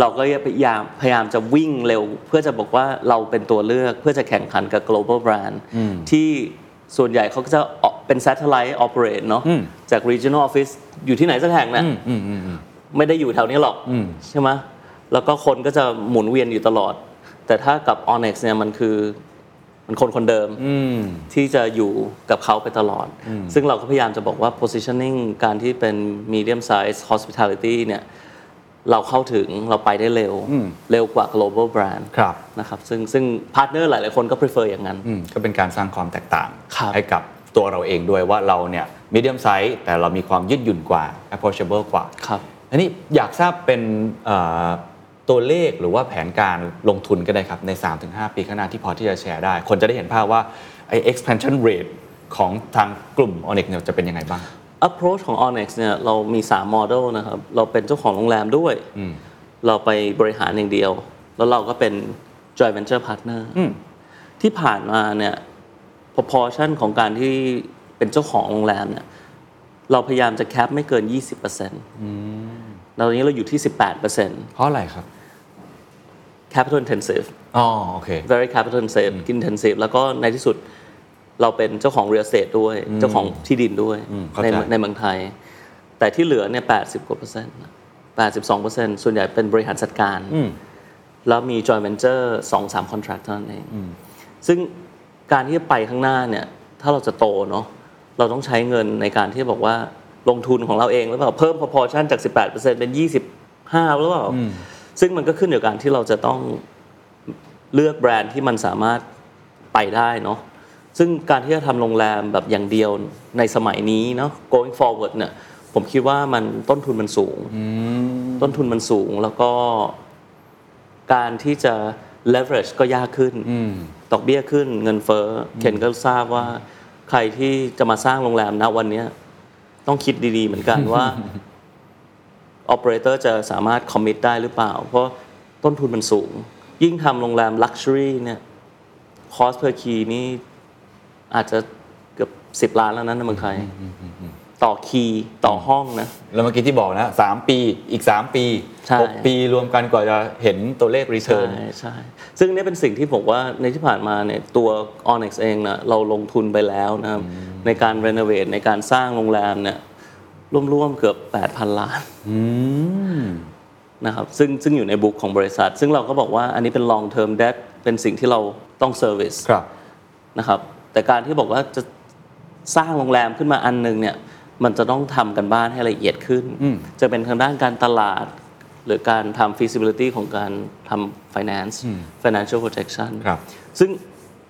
เราก็พยายามพยายามจะวิ่งเร็ว เพื่อจะบอกว่าเราเป็นตัวเลือกเพื่อจะแข่งขันกับ global brand ที่ส่วนใหญ่เขาก็จะเป็น satellite operate เนาะจาก regional office อยู่ที่ไหนสักแห่งนะไม่ได้อยู่แถวนี้หรอกใช่ไหมแล้วก็คนก็จะหมุนเวียนอยู่ตลอด แต่ถ้ากับ Onyx เนี่ยมันคือ มันคนคนเดิมที่จะอยู่กับเขาไปตลอด ซึ่งเราก็พยายามจะบอกว่า positioning การที่เป็น medium size hospitality เนี่ยเราเข้าถึงเราไปได้เร็วเร็วกว่า global brand ครับนะครับซึ่งซึ่ง partner หลาย ๆ คนก็ prefer อย่างนั้นอืมก็เป็นการสร้างความแตกต่างครับให้กับตัวเราเองด้วยว่าเราเนี่ยมีเดียมไซส์แต่เรามีความยืดหยุ่นกว่า approachable กว่าครับอันนี้อยากทราบเป็นเอ่อ ตัวเลขหรือว่าแผนการลงทุนก็ได้ครับ ใน 3-5 ปีข้างหน้าที่พอที่จะแชร์ได้ คนจะได้เห็นภาพว่าไอ้ expansion rate ของทางกลุ่ม Onyx เนี่ยจะเป็นยังไงบ้าง approach ของ Onyx เนี่ยเรามี3 model นะครับ เราเป็นเจ้าของโรงแรมด้วย เราไปบริหารอย่างเดียว แล้วเราก็เป็น joint venture partner ที่ผ่านมาเนี่ย proportion ของการที่เป็นเจ้าของโรงแรมเนี่ยเราพยายามจะแคปไม่เกิน 20%แล้วตอนนี้เราอยู่ที่ 18%เพราะอะไรครับ capital intensive อ๋อโอเค very capital intensive intensive แล้วก็ในที่สุดเราเป็นเจ้าของ real estate ด้วย เจ้าของที่ดินด้วยเข้าในใจในเมืองไทย แต่ที่เหลือเนี่ย 80 กว่าเปอร์เซ็นต์82เปอร์เซ็นต์ส่วนใหญ่เป็นบริหารจัดการ แล้วมี joint venture สองสาม contract เท่านั้นเอง ซึ่งการที่จะไปข้างหน้าเนี่ย ถ้าเราจะโตเนาะ เราต้องใช้เงินในการที่บอกว่าลงทุนของเราเองหรือเปล่าเพิ่ม proportion จาก 18%เป็น 25หรือเปล่า ซึ่งมันก็ขึ้นอยู่กับการที่เราจะต้องเลือกแบรนด์ที่มันสามารถไปได้เนาะซึ่งการที่จะทำโรงแรมแบบอย่างเดียวในสมัยนี้เนาะ going forward เนี่ยผมคิดว่ามันต้นทุนมันสูง ต้นทุนมันสูงแล้วก็การที่จะ leverage ก็ยากขึ้นดอกเบี้ยขึ้นเงินเฟ้ออเคนก็ทราบว่า ใครที่จะมาสร้างโรงแรมนะวันเนี้ยต้องคิดดีๆ เหมือนกันว่า operator จะสามารถ commit ได้หรือเปล่า เพราะต้นทุนมันสูง ยิ่งทำโรงแรม luxury เนี่ย cost per key นี่อาจจะเกือบ10ล้านแล้วนะในเมืองไทยต่อคีย์ต่อห้องนะ แล้วเมื่อกี้ที่บอกนะสามปีอีก3ปีใช่6ปีรวมกันกว่าจะเห็นตัวเลขรีเทิใช่ร์นใช่ซึ่งนี่เป็นสิ่งที่ผมว่าในที่ผ่านมาเนี่ยตัว Onyx เองนะเราลงทุนไปแล้วนะครับในการรีโนเวทในการสร้างโรงแรมเนี่ย ร่วมๆเกือบ 8,000 ล้านนะครับซึ่งซึ่งอยู่ในบุ๊กของบริษัท ซึ่งเราก็บอกว่าอันนี้เป็น long term debt เป็นสิ่งที่เราต้อง service ครับนะครับ แต่การที่บอกว่าจะสร้างโรงแรมขึ้นมาอันหนึงเนี่ยมันจะต้องทำกันบ้านให้ละเอียดขึ้น จะเป็นทางด้านการตลาด หรือการทำ feasibility ของการทำ finance financial projection ครับซึ่ง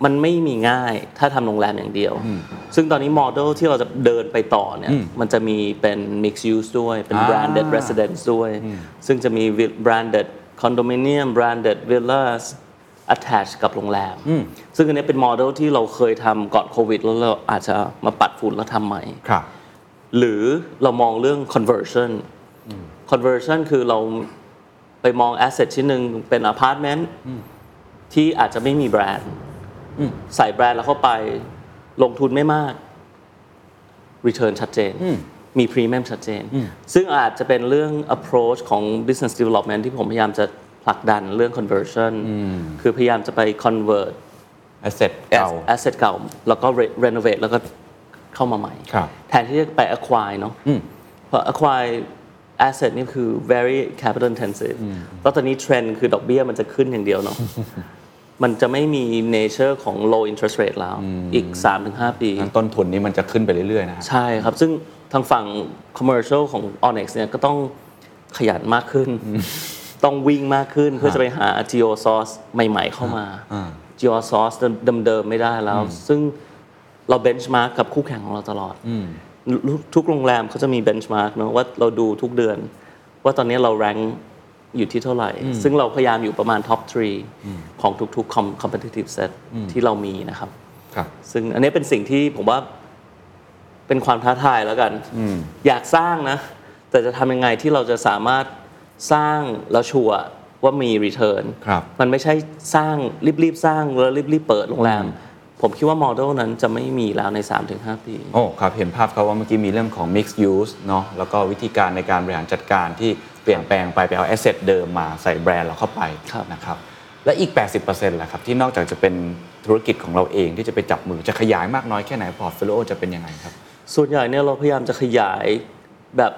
มันไม่มีง่ายถ้าทำโรงแรมอย่างเดียว ซึ่งตอนนี้โมเดลที่เราจะเดินไปต่อเนี่ย มันจะมีเป็น mixed use ด้วย เป็นอ่า branded residence ด้วย ซึ่งจะมี branded condominium branded villas attach กับโรงแรม ซึ่งอันนี้เป็นโมเดลที่เราเคยทำก่อนโควิด แล้วเราอาจจะมาปัดฝุ่นแล้วทำใหม่ครับหรือเรามองเรื่อง conversion conversion คือเราไปมอง asset ชิ้นหนึ่งเป็นอพาร์ตเมนต์ที่อาจจะไม่มีแบรนด์ ใส่แบรนด์แล้วเข้าไปลงทุนไม่มาก return ชัดเจน มี premium ชัดเจน ซึ่งอาจจะเป็นเรื่อง approach ของ business development ที่ผมพยายามจะผลักดันเรื่อง conversion คือพยายามจะไป convert asset เก่า asset เก่า แล้วก็ re- renovate แล้วก็เข้ามาใหม่ครับแทนที่จะไป acquire เนาะเพราะ acquire asset นี่คือ very capital intensive แล้วตอนนี้เทรนด์คือดอกเบี้ยมันจะขึ้นอย่างเดียวเนาะ มันจะไม่มี nature ของ low interest rate แล้ว อีก 3-5 ปีงั้นต้นทุนนี้มันจะขึ้นไปเรื่อยๆนะฮะใช่ครับ ซึ่งทางฝั่ง commercial ของ Onyx เนี่ยก็ต้องขยันมากขึ้น ต้องวิ่งมากขึ้นเพื่อจะไปหา geo source ใหม่ๆเข้ามา geo source เดิมๆไม่ได้แล้ว ซึ่งเรา benchmark กับคู่แข่งของเราตลอด ทุกโรงแรมเขาจะมี benchmark เนอะว่าเราดูทุกเดือน ว่าตอนนี้เรา rank อยู่ที่เท่าไหร่ ซึ่งเราพยายามอยู่ประมาณ top 3ของทุกๆ com- competitive set ที่เรามีนะครับครับ ซึ่งอันนี้เป็นสิ่งที่ผมว่าเป็นความท้าทายแล้วกัน อยากสร้างนะ แต่จะทำยังไงที่เราจะสามารถสร้างแล้วชัวร์ว่ามี return ครับมันไม่ใช่สร้างรีบๆ สร้างแล้วรีบๆ เปิดโรงแรม ผมคิดว่าโมเดลนั้นจะไม่มีแล้วใน 3-5 ปี โอ้ ครับ เห็นภาพเขาว่าเมื่อกี้มีเรื่องของ mixed use เนาะแล้วก็วิธีการในการบริหารจัดการที่ เปลี่ยนแปลงไปไปเอา asset เดิมมาใส่แบรนด์เราเข้าไปครับนะครับและอีก 80%แหละครับที่นอกจากจะเป็นธุรกิจของเราเองที่จะไปจับมือจะขยายมากน้อยแค่ไหน portfolio จะเป็นยังไงครับ ส่วนใหญ่เนี่ยเราพยายามจะขยายแบบ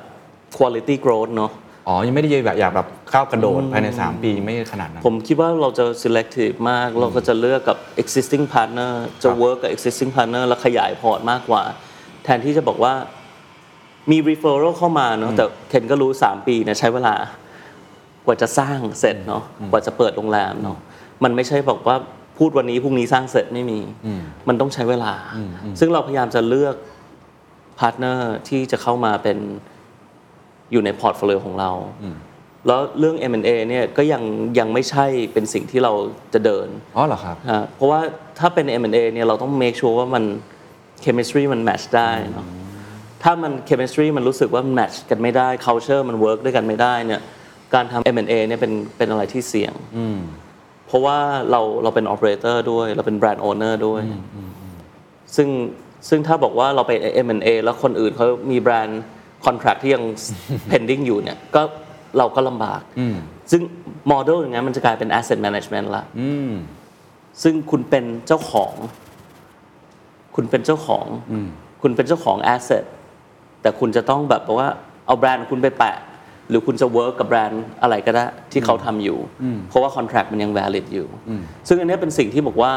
quality growth เนอะอ๋อ ยังไม่ได้อยากอยากแบบก้าวกระโดดภายใน 3 ปีไม่ขนาดนั้น ผมคิดว่าเราจะ selective มาก เราก็จะเลือกกับ existing partner จะ work กับ existing partner แล้วขยายพอร์ตมากกว่า แทนที่จะบอกว่า มี referral เข้ามาเนาะแต่เคนก็รู้ 3 ปีเนี่ยใช้เวลากว่าจะสร้างเสร็จเนาะกว่าจะเปิดโรงแรมเนาะมันไม่ใช่บอกว่าพูดวันนี้พรุ่งนี้สร้างเสร็จไม่มี มันต้องใช้เวลา ซึ่งเราพยายามจะเลือก partner ที่จะเข้ามาเป็นอยู่ใน portfolio ของเรา แล้วเรื่อง M&A เนี่ยก็ยังยังไม่ใช่เป็นสิ่งที่เราจะเดิน อ๋อเหรอครับฮะเพราะว่าถ้าเป็น M&A เนี่ยเราต้อง make sure ว่ามัน chemistry มัน match ได้เนาะ ถ้ามัน chemistry มันรู้สึกว่ามัน match กันไม่ได้ culture มัน work ด้วยกันไม่ได้เนี่ยการทำ M&A เนี่ยเป็นเป็นอะไรที่เสี่ยงเพราะว่าเราเราเป็น operator ด้วย เราเป็น brand owner ด้วย ซึ่งซึ่งถ้าบอกว่าเราไป M&A แล้วคนอื่นเขามีแบรนด์ contract ที่ยัง pending อยู่เนี่ยก็เราก็ลำบาก ซึ่งโมเดลอย่างนั้นมันจะกลายเป็น asset management ละซึ่งคุณเป็นเจ้าของคคุณเป็นเจ้าของ คุณเป็นเจ้าของแอสเซท แต่คุณจะต้องแบบว่าเอาแบรนด์คุณไปแปะ หรือคุณจะเวิร์กกับแบรนด์อะไรก็ได้ที่เขาทำอยู่ เพราะว่าคอนแท c t มันยัง valid อยู่ ซึ่งอันเนี้ยเป็นสิ่งที่บอกว่า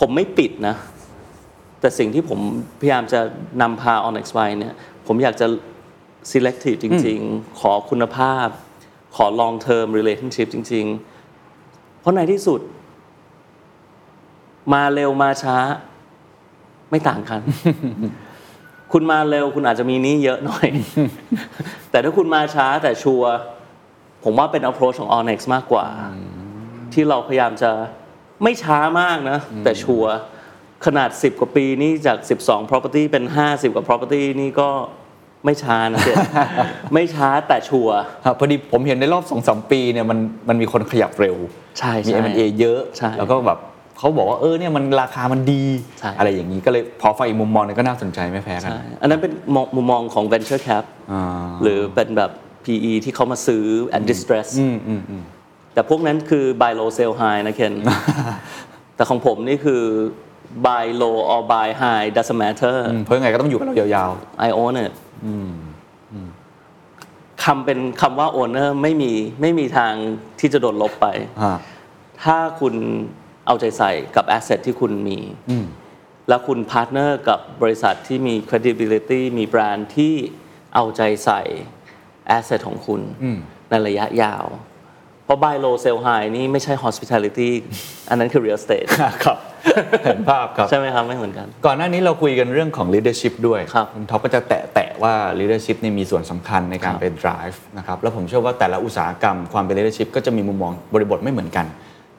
ผมไม่ปิดนะ แต่สิ่งที่ผมพยายามจะนำพา Onyx ไปเนี่ย ผมอยากจะ selective จริง ๆ ขอคุณภาพ ขอ long term relationship จริง ๆ เพราะในที่สุด มาเร็วมาช้า ไม่ต่างกัน คุณมาเร็วคุณอาจจะมีหนี้เยอะหน่อย แต่ถ้าคุณมาช้าแต่ชัวร์ผมว่าเป็น approach ของ Onyx มากกว่า ที่เราพยายามจะไม่ช้ามากนะ แต่ชัวร์ขนาด 10 กว่าปีนี่จาก 12 property เป็น 50 กว่า property นี่ก็ไม่ช้านะเด็ไม่ช้าแต่ชัวร์ครับพอดีผมเห็นในรอบสองสามปีเนี่ยมันมันมีคนขยับเร็ว ใช่มีใช่ M&A เยอะใช่แล้วก็แบบ เขาบอกว่าเออเนี่ยมันราคามันดีใช่อะไรอย่างนี้ก็เลยพอฟังอีกมุมมองหนึงก็น่าสนใจไม่แพ้กันใช่อันนั้นเป็นมองมุมมองของ venture cap อ่าหรือเป็นแบบ PE ที่เขามาซื้อ at distress แต่พวกนั้นคือ buy low sell high นะเคนแต่ของผมนี่คือ buy low or buy high doesn't matter อืมเพราะยังไงก็ต้องอยู่กับเรายาว I own it คำเป็นคำว่า owner ไม่มีไม่มีทางที่จะโดนลบไปๆฮะถ้าคุณ เอาใจใส่กับ asset ที่คุณมี แล้วคุณ partner กับบริษัทที่มี credibility มีแบรนด์ที่เอาใจใส่ asset ของคุณในระยะยาว เพราะ buy low sell high นี่ไม่ใช่ hospitality อันนั้นคือ real estate ครับเห็นภาพครับ ใช่ไหมครับ ไม่เหมือนกัน ก่อนหน้านี้เราคุยกันเรื่องของ leadership ด้วยครับคุณท็อปก็จะแตะแตะว่า leadership เนี่ยมีส่วนสำคัญในการครับเป็น drive นะครับ แล้วผมเชื่อว่าแต่ละอุตสาหกรรมความเป็น leadership ก็จะมีมุมมองบริบทไม่เหมือนกัน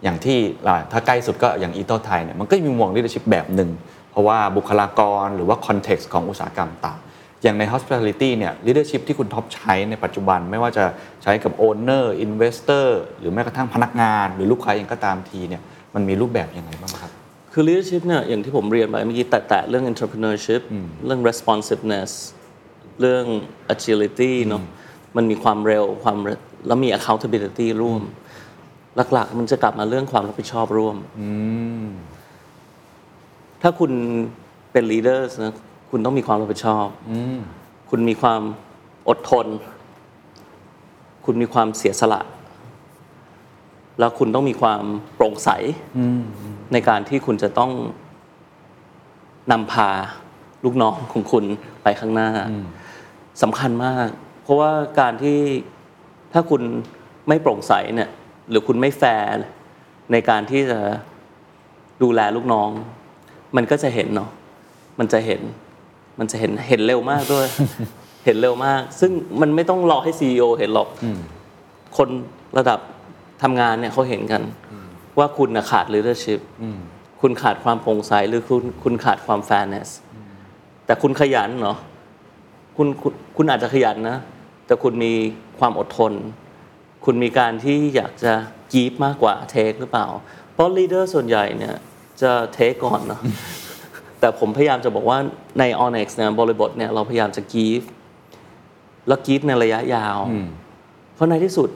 อย่างที่อ่าถ้าใกล้สุดก็อย่างอีโตไทยเนี่ยมันก็มีมุมมอง leadership แบบหนึ่งเพราะว่าบุคลากรหรือว่า context ของอุตสาหกรรมต่างอย่างใน hospitality เนี่ย leadership ที่คุณท็อปใช้ในปัจจุบันไม่ว่าจะใช้กับ owner investor หรือแม้กระทั่งพนักงาน หรือลูกค้าเองก็ตามทีเนี่ยมันมีรูปแบบยังไงบ้างครับ คือ leadership เนี่ยอย่างที่ผมเรียนไปเมื่อกี้แตะๆเรื่อง entrepreneurship เรื่อง responsiveness เรื่อง agility เนอะมันมีความเร็วความเร็วแล้วมี accountability ร่วม หลัก ๆ มันจะกลับมาเรื่องความรับผิดชอบร่วม ถ้าคุณเป็น leaders นะคุณต้องมีความรับผิดชอบ คุณมีความอดทน คุณมีความเสียสละ แล้วคุณต้องมีความโปร่งใสในการที่คุณจะต้องนำพาลูกน้องของคุณไปข้างหน้าสำคัญมาก เพราะว่าการที่ถ้าคุณไม่โปร่งใสเนี่ย หรือคุณไม่แฟร์ในการที่จะดูแลลูกน้อง มันก็จะเห็นเนาะมันจะเห็น มันจะเห็นเห็นเร็วมากด้วย เห็นเร็วมาก ซึ่งมันไม่ต้องรอให้ซีอเห็นหรอกคนระดับทำงานเนี่ยเขาเห็นกัน ว่าคุณนะขาด leadership คุณขาดความโปร่งใสหรือคุณคุณขาดความ fairness แต่คุณขยันเนาะคุณคุณคุณอาจจะขยันนะ แต่คุณมีความอดทน คุณมีการที่อยากจะกีฟมากกว่าเทคหรือเปล่า เพราะ leader ส่วนใหญ่เนี่ยจะเทคก่อนเนาะแต่ผมพยายามจะบอกว่าใน Onyx เนี่ยบริบทเนี่ยเราพยายามจะกีฟแล้วกีฟในระยะยาว เพราะในที่สุด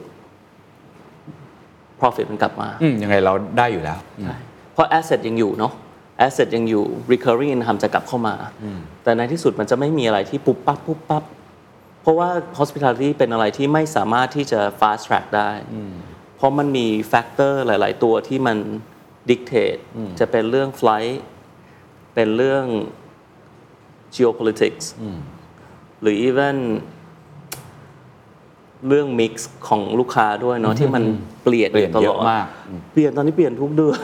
profit มันกลับมาอืมยังไงเราได้อยู่แล้วใช่เพราะ asset ยังอยู่เนาะ asset ยังอยู่ recurring income จะกลับเข้ามา แต่ในที่สุดมันจะไม่มีอะไรที่ปุ๊บปั๊บปุ๊บปั๊บ เพราะว่า hospitality เป็นอะไรที่ไม่สามารถที่จะ fast track ได้ เพราะมันมี factor หลาย ๆ ตัวที่มัน dictate จะเป็นเรื่อง flight เป็นเรื่อง geopolitics หรือ even เรื่อง mix ของลูกค้าด้วยเนาะที่มันเปลี่ยนเปลี่ยนตลเยออะดมากเปลี่ยนตอนนี้เปลี่ยนทุกเดือน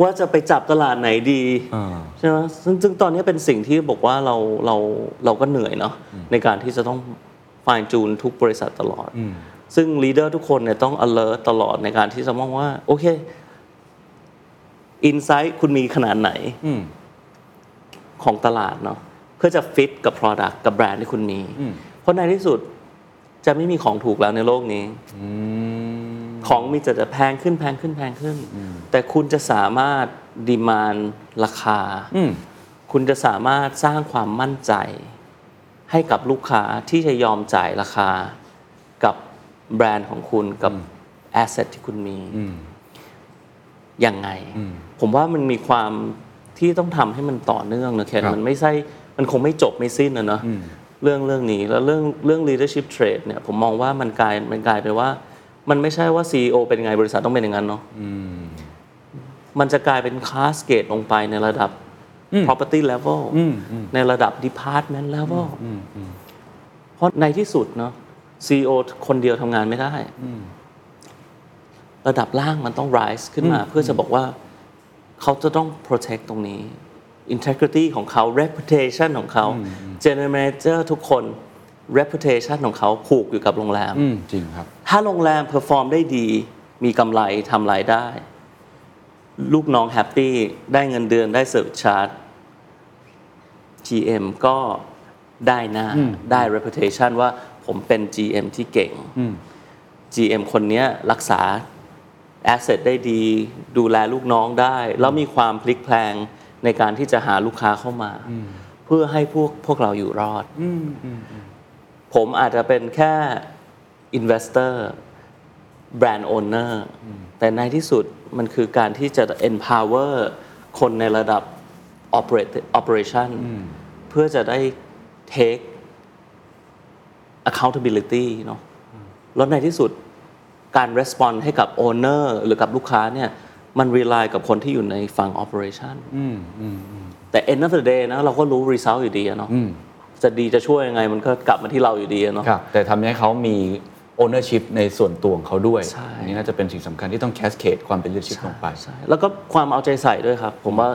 ว่าจะไปจับตลาดไหนดีอ่าใช่ไหมซึ่งซึ่งตอนนี้เป็นสิ่งที่บอกว่าเราเราเราก็เหนื่อยเนาะในการที่จะต้อง fine tune ทุกบริษัทตลอด ซึ่ง leader ทุกคนเนี่ยต้อง alert ตลอดในการที่จะมองว่า โอเค insight คุณมีขนาดไหนของตลาดเนาะเพื่อจะ fit กับ product กับแบรนด์ที่คุณมี เพราะในที่สุดจะไม่มีของถูกแล้วในโลกนี้ ของมีแต่จะแพงขึ้นแพงขึ้นแพงขึ้น แต่คุณจะสามารถดีมานราคา คุณจะสามารถสร้างความมั่นใจ ให้กับลูกค้าที่จะยอมจ่ายราคา กับแบรนด์ของคุณกับแอสเซทที่คุณมียังไง ผมว่ามันมีความที่ต้องทำให้มันต่อเนื่องนะเคนครับมันไม่ใช่มันคงไม่จบไม่สิ้นนะเนอะเรื่องเรื่องนี้แล้วเรื่องเรื่อง leadership trait เนี่ยผมมองว่ามันกลายมันกลายไปว่า มันไม่ใช่ว่า CEO เป็นยังไงบริษัทต้องเป็นอย่างนั้นเนาะมันจะกลายเป็นคลาสเกตลงไปในระดับ property level ในระดับ department level เพราะในที่สุดเนาะ CEO คนเดียวทำงานไม่ได้ ระดับล่างมันต้อง rise ขึ้นมา เพื่อจะบอกว่าเขาจะต้อง protect ตรงนี้ integrity ของเขา reputation ของเขา general manager ทุกคน reputation ของเขาผูกอยู่กับโรงแรม อืมจริงครับ ถ้าโรงแรม perform ได้ดี มีกำไรทำรายได้ ลูกน้อง happy ได้เงินเดือนได้ service charge GM ก็ได้หน้าได้ reputation ว่าผมเป็น GM ที่เก่ง GM คนเนี้ยรักษา asset ได้ดี ดูแลลูกน้องได้ แล้วมีความพลิกแพลงในการที่จะหาลูกค้าเข้ามา เพื่อให้พวกพวกเราอยู่รอด ผมอาจจะเป็นแค่ investor brand owner แต่ในที่สุดมันคือการที่จะ empower คนในระดับ operate operation เพื่อจะได้ take accountability เนาะแล้วในที่สุดการ respond ให้กับ owner หรือกับลูกค้าเนี่ยมัน rely กับคนที่อยู่ในฝั่ง operation แต่ end of the day นะเราก็รู้ result อยู่ดีอะเนาะ จะดีจะช่วยยังไงมันก็กลับมาที่เราอยู่ดีอะเนาะ ครับแต่ทำให้เขามี ownership ในส่วนตัวของเขาด้วย ใช่ อันนี้น่าจะเป็นสิ่งสำคัญที่ต้อง cascade ความเป็น leadership ลงไป ใช่แล้วก็ความเอาใจใส่ด้วยครับ ผมว่า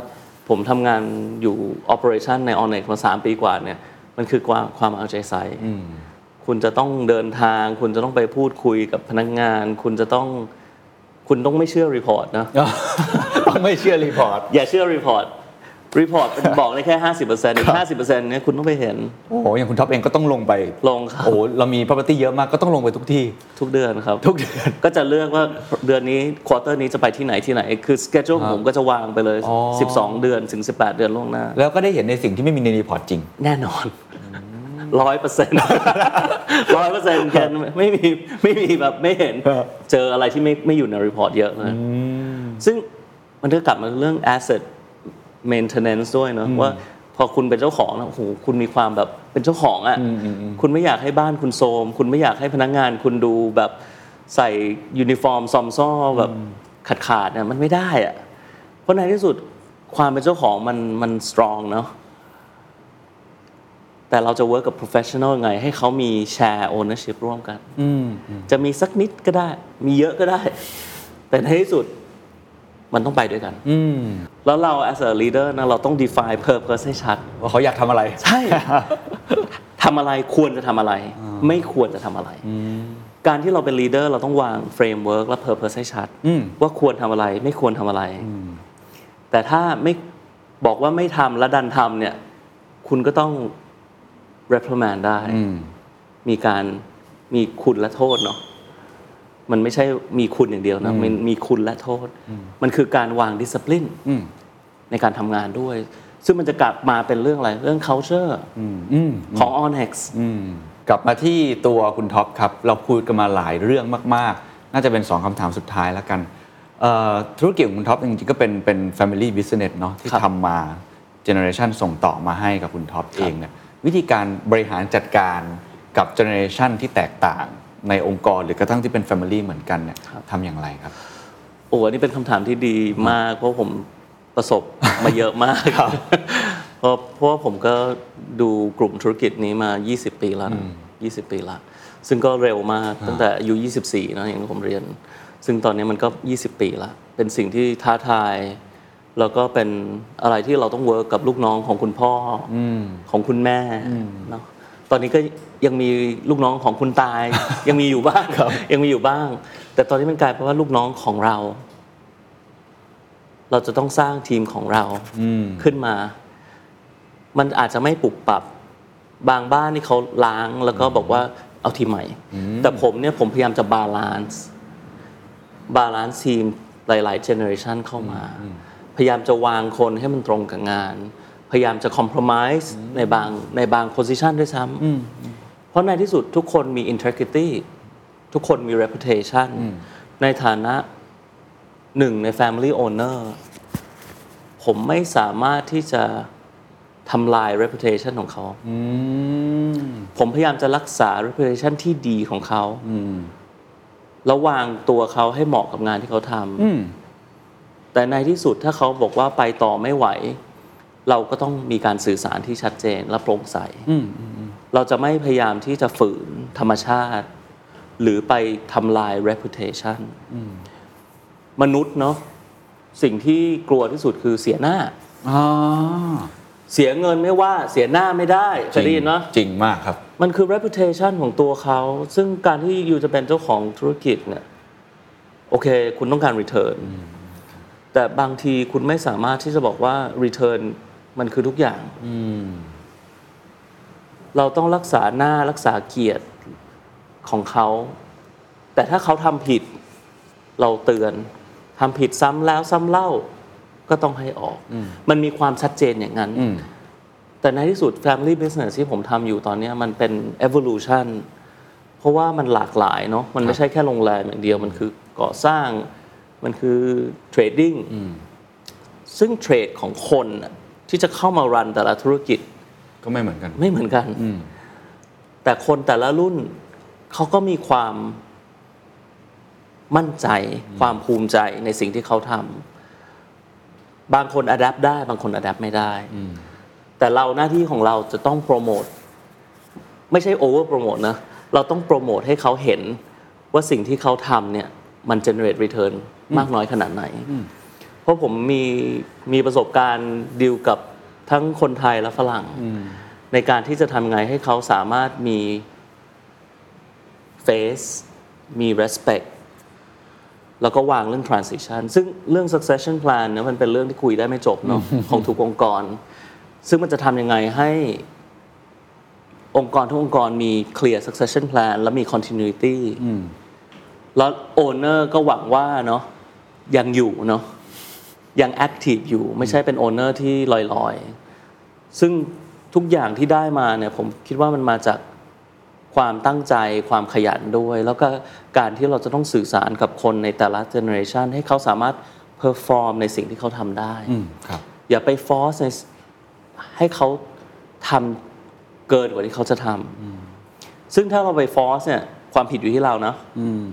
ผมทำงานอยู่ operation ใน o n n e x มา 3 ปีกว่าเนี่ย มันคือความความเอาใจใส่ คุณจะต้องเดินทาง คุณจะต้องไปพูดคุยกับพนักงาน คุณจะต้อง คุณต้องไม่เชื่อ report นะ ต้องไม่เชื่อ report อย่าเชื่อ report report บอกได้แค่ 50%อีก50%เนี่ยคุณต้องไปเห็น โอ้โหอย่างคุณท็อปเองก็ต้องลงไปลงครับ โอ้โหเรามี property เยอะมากก็ต้องลงไปทุกที่ ทุกเดือนครับ ทุกเดือน ก็จะเลือกว่าเดือนนี้ quarter นี้จะไปที่ไหนที่ไหน คือสเกจ u ผมก็จะวางไปเลย อ๋อ 12 เดือนถึง 18 เดือนล่วงหน้า แล้วก็ได้เห็นในสิ่งที่ไม่มีใน report จริง แน่นอนร้อยเปอร์เซ็นต์ร้อยเปอร์เซ็นต์แกไม่มีไม่มีแบบไม่เห็น เจออะไรที่ไม่ไม่อยู่ใน report เยอะเลยซึ่งมันก็กลับมาเรื่อง asset maintenance ด้วยเนอะว่าพอคุณเป็นเจ้าของนะโอ้โหคุณมีความแบบเป็นเจ้าของอะคุณไม่อยากให้บ้านคุณโทรมคุณไม่อยากให้พนักงาน คุณดูแบบใส่ยูนิฟอร์มซอมซ้อแบบขาดขาดๆเนี่ยมันไม่ได้อะเพราะในที่สุดความเป็นเจ้าของมันมัน strong เนาะแต่เราจะ work กับ professional ไง ให้เขามี share ownership ร่วมกันจะมีสักนิดก็ได้ มีเยอะก็ได้ แต่ในที่สุด มันต้องไปด้วยกัน แล้วเรา as a leader นะเราต้อง define purpose ให้ชัด ว่าเขาอยากทำอะไร ใช่ทำอะไรควรจะทำอะไร ไม่ควรจะทำอะไร การที่เราเป็น leader เราต้องวาง framework และ purpose ให้ชัด ว่าควรทำอะไรไม่ควรทำอะไร แต่ถ้าไม่บอกว่าไม่ทำและดันทำเนี่ย คุณก็ต้อง reprimand ได้ มีการมีคุณและโทษเนาะ มันไม่ใช่มีคุณอย่างเดียวนะมันมีคุณและโทษ มันคือการวาง discipline ในการทำงานด้วย ซึ่งมันจะกลับมาเป็นเรื่องอะไร เรื่อง culture ของ ONYX กลับมาที่ตัวคุณท็อปครับ เราคุยกันมาหลายเรื่องมาก ๆ น่าจะเป็นสองคำถามสุดท้ายแล้วกันเอ่อธุรกิจของคุณท็อปจริงๆก็เป็นเป็น family business เนาะที่ครับทำมา generation ส่งต่อมาให้กับคุณท็อปเองเนี่ยวิธีการบริหารจัดการกับ generation ที่แตกต่าง ในองค์กรหรือกระทั่งที่เป็น family เหมือนกันเนี่ยทำอย่างไรครับ โอ้อันนี้เป็นคำถามที่ดีมาก เพราะผมประสบมาเยอะมากเพราะเพราะว่าผมก็ดูกลุ่มธุรกิจนี้มา 20 ปีแล้วนะ20 ปีละซึ่งก็เร็วมากตั้งแต่อายุ 24นะอย่างที่ผมเรียน ซึ่งตอนนี้มันก็ 20 ปีละเป็นสิ่งที่ท้าทายแล้วก็เป็นอะไรที่เราต้องเวิร์กกับลูกน้องของคุณพ่ออของคุณแม่เนาะ ตอนนี้ก็ยังมีลูกน้องของคุณตาย ยังมีอยู่บ้างยังมีอยู่บ้าง แต่ตอนนี้มันกลายเป็นว่าลูกน้องของเรา เราจะต้องสร้างทีมของเราขึ้นมา มันอาจจะไม่ปรับปรับบางบ้านนี่เขาล้างแล้วก็บอกว่าเอาทีมใหม่ แต่ผมเนี่ยผมพยายามจะ balance balance ทีมหลายๆ generation เข้ามา พยายามจะวางคนให้มันตรงกับงาน พยายามจะคอม p r o m i s e ในบางในบาง position ด้วยซ้ำเพราะในที่สุดทุกคนมี integrity ทุกคนมี reputation ในฐานะหนึ่งใน family owner ผผมไม่สามารถที่จะทำลาย reputation ของเขาอืมผมพยายามจะรักษา reputation ที่ดีของเขาอืมแล้ววางตัวเขาให้เหมาะกับงานที่เขาทอืมำแต่ในที่สุดถ้าเขาบอกว่าไปต่อไม่ไหว เราก็ต้องมีการสื่อสารที่ชัดเจนและโปร่งใสอืมเราจะไม่พยายามที่จะฝืนธรรมชาติ หรือไปทำลาย reputation มนุษย์เนาะสิ่งที่กลัวที่สุดคือเสียหน้าอ๋อเสียเงินไม่ว่าเสียหน้าไม่ได้เคยได้ยินเนาะจริงมากครับ มันคือ reputation ของตัวเขา ซึ่งการที่ยูจะเป็นเจ้าของธุรกิจเนี่ยโอเค คุณต้องการ return แต่บางทีคุณไม่สามารถที่จะบอกว่า return มันคือทุกอย่างเราต้องรักษาหน้ารักษาเกียรติของเขา แต่ถ้าเขาทำผิด เราเตือนทำผิดซ้ำแล้วซ้ำเล่า ก็ต้องให้ออกมันมีความชัดเจนอย่างนั้น อืม แต่ในที่สุด Family Business ที่ผมทำอยู่ตอนเนี้ยมันเป็น evolution เพราะว่ามันหลากหลายเนาะมันไม่ใช่แค่โรงแรมอย่างเดียว มันคือก่อสร้าง มันคือ trading ซึ่งเทรดของคนน่ะ ที่จะเข้ามารันแต่ละธุรกิจก็ไม่เหมือนกัน ไม่เหมือนกันอืมแต่คนแต่ละรุ่นเขาก็มีความมั่นใจความภูมิใจในสิ่งที่เขาทำบางคน adapt ได้ บางคน adapt ไม่ได้ แต่เราหน้าที่ของเราจะต้องโปรโมทไม่ใช่ over promote นะ เราต้องโปรโมทให้เขาเห็นว่าสิ่งที่เขาทำเนี่ย มัน generate return มากน้อยขนาดไหน เพราะผมมีมีประสบการณ์ดีลกับทั้งคนไทยและฝรั่ง ในการที่จะทำไงให้เขาสามารถมี face มี respect แล้วก็วางเรื่อง transition ซึ่งเรื่อง succession plan เนี่ยมันเป็นเรื่องที่คุยได้ไม่จบเนาะของทุกองค์กร ซึ่งมันจะทำยังไงให้องค์กรทุกองค์กรมี clear succession plan และมี continuity แล้ว owner ก็หวังว่าเนาะยังอยู่เนาะ ยัง active อยู่ไม่ใช่เป็น owner ที่ลอยๆ ซึ่งทุกอย่างที่ได้มาเนี่ยผมคิดว่ามันมาจากความตั้งใจความขยันด้วย แล้วก็การที่เราจะต้องสื่อสารกับคนในแต่ละ generation ให้เขาสามารถ perform ในสิ่งที่เขาทำได้อืมครับอย่าไป force ในให้เขาทำเกินกว่าที่เขาจะทำซึ่งถ้าเราไป force เนี่ยความผิดอยู่ที่เรานะอืม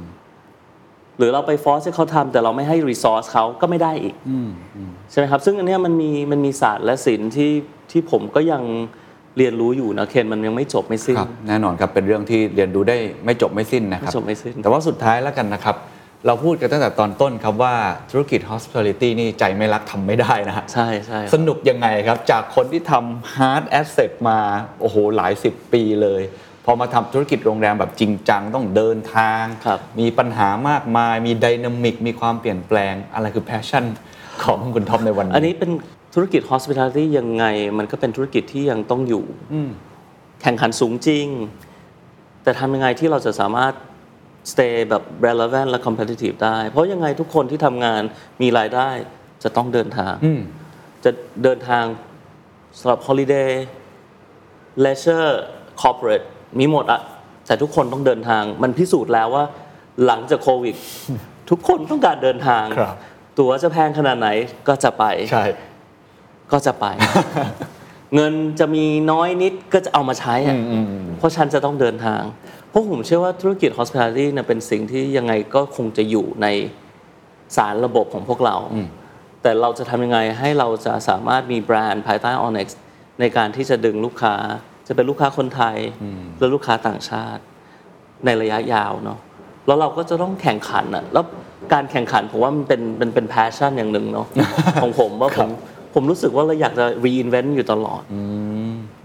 หรือเราไปฟอร์สให้เขาทำแต่เราไม่ให้รีซอสเขาก็ไม่ได้อีกอืมอืมใช่ไหมครับซึ่งอันเนี้ยมันมีมันมีศาสตร์และศิลป์ที่ที่ผมก็ยังเรียนรู้อยู่นะเคนมันยังไม่จบไม่สิ้นครับแน่นอนครับเป็นเรื่องที่เรียนรู้ได้ไม่จบไม่สิ้นนะครับไม่จบไม่สิ้น แต่ว่าสุดท้ายแล้วกันนะครับ เราพูดกันตั้งแต่ตอนต้นครับว่าธุรกิจ hospitality นี่ใจไม่รักทำไม่ได้นะฮะใช่ใช่สนุกยังไงครับ จากคนที่ทำ hard asset มาโอ้โหหลายสิบปีเลย พอมาทำธุรกิจโรงแรมแบบจริงจังต้องเดินทางครับมีปัญหามากมาย มีดินามิก มีความเปลี่ยนแปลง อะไรคือ passion ของคุณท็อปในวันนี้ อันนี้เป็นธุรกิจ hospitality ยังไง มันก็เป็นธุรกิจที่ยังต้องอยู่ แข่งขันสูงจริง แต่ทำยังไงที่เราจะสามารถ stay แบบ relevant และ competitive ได้ เพราะยังไงทุกคนที่ทำงานมีรายได้จะต้องเดินทางอืมจะเดินทางสำหรับ holiday leisure corporate มีหมดอะแต่ทุกคนต้องเดินทาง มันพิสูจน์แล้วว่า หลังจากโควิด ทุกคนต้องการเดินทาง ครับ ตั๋วจะแพงขนาดไหนก็จะไป ใช่ ก็จะไป เงินจะมีน้อยนิดก็จะเอามาใช้อะเพราะฉันจะต้องเดินทาง เพราะผมเชื่อว่าธุรกิจ hospitality เนี่ยเป็นสิ่งที่ยังไงก็คงจะอยู่ในสารระบบของพวกเรา แต่เราจะทำยังไงให้เราจะสามารถมีแบรนด์ภายใต้ Onyx ในการที่จะดึงลูกค้า จะเป็นลูกค้าคนไทยและลูกค้าต่างชาติ ในระยะยาวเนาะแล้วเราก็จะต้องแข่งขันอะแล้วการแข่งขันผมว่ามันเป็นเป็นเป็น passion อย่างหนึ่งเนาะของผมว่าผมผมรู้สึกว่าเราอยากจะ reinvent อยู่ตลอด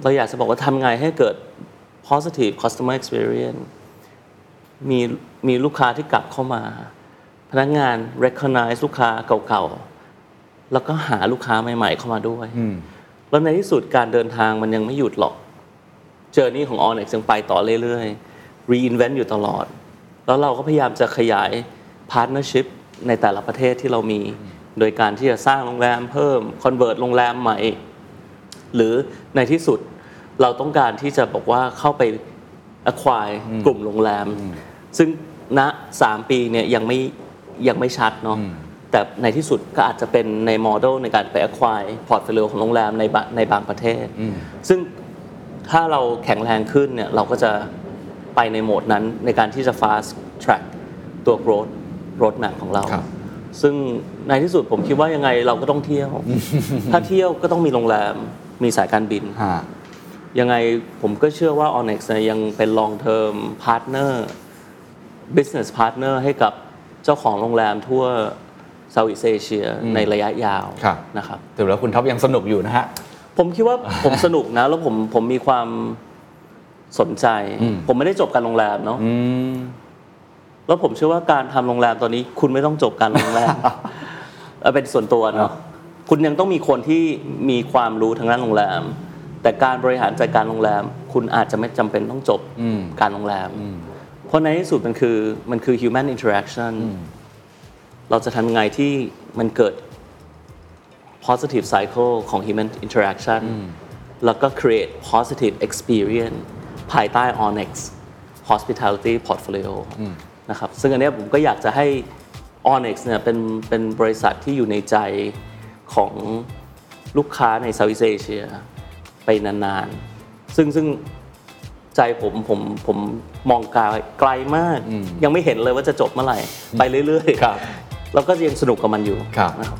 เราอยากจะบอกว่าทำไงให้เกิด positive customer experience มีมีลูกค้าที่กลับเข้ามา พนักงาน recognize ลูกค้าเก่าๆ แล้วก็หาลูกค้าใหม่ๆเข้ามาด้วย แล้วในที่สุดการเดินทางมันยังไม่หยุดหรอก เจอร์นี่ของ Onyx ยังไปต่อเรื่อยๆ reinvent อยู่ตลอด แล้วเราก็พยายามจะขยาย partnership ในแต่ละประเทศที่เรามี โดยการที่จะสร้างโรงแรมเพิ่ม convert โรงแรมใหม่ หรือในที่สุดเราต้องการที่จะบอกว่าเข้าไป acquire กลุ่มโรงแรม ซึ่งณสามปีเนี่ยยังไม่ยังไม่ชัดเนาะแต่ในที่สุดก็อาจจะเป็นในโมเดลในการไป acquire portfolio ของโรงแรมในบะในบางประเทศ ซึ่ง ถ้าเราแข็งแรงขึ้นเนี่ยเราก็จะไปในโหมดนั้นในการที่จะ fast track ตัว growth roadmap ของเราครับซึ่งในที่สุดผมคิดว่ายังไงเราก็ต้องเที่ยว ถ้าเที่ยวก็ต้องมีโรงแรมมีสายการบินฮะยังไงผมก็เชื่อว่า Onyx เนี่ยยังเป็น long term partner business partner ให้กับเจ้าของโรงแรมทั่ว Southeast Asia ในระยะยาวครับนะครับถือว่าคุณท็อปยังสนุกอยู่นะฮะ ผมคิดว่าผมสนุกนะ แล้วผมผมมีความสนใจ ผมไม่ได้จบการโรงแรมเนาะอืมแล้วผมเชื่อว่าการทำโรงแรมตอนนี้ คุณไม่ต้องจบการโรงแรมเอาเป็นส่วนตัวเนาะคุณยังต้องมีคนที่มีความรู้ทางด้านโรงแรม แต่การบริหารจัดการโรงแรม คุณอาจจะไม่จำเป็นต้องจบการโรงแรม เพราะในที่สุดมันคือมันคือ human interaction เราจะทำยังไงที่มันเกิด positive cycle ของ human interaction แล้วก็ create positive experience ภายใต้ Onyx hospitality portfolio นะครับ ซึ่งอันเนี้ยผมก็อยากจะให้ Onyx เนี่ยเป็นเป็นบริษัทที่อยู่ในใจของลูกค้าใน Southeast Asia ไปนานๆ ซึ่งซึ่งใจผมผมผมมองไกลไกลมาก ยังไม่เห็นเลยว่าจะจบเมื่อไหร่ ไปเรื่อยๆครับแล้วก็ยังสนุกกับมันอยู่ครับนะครับ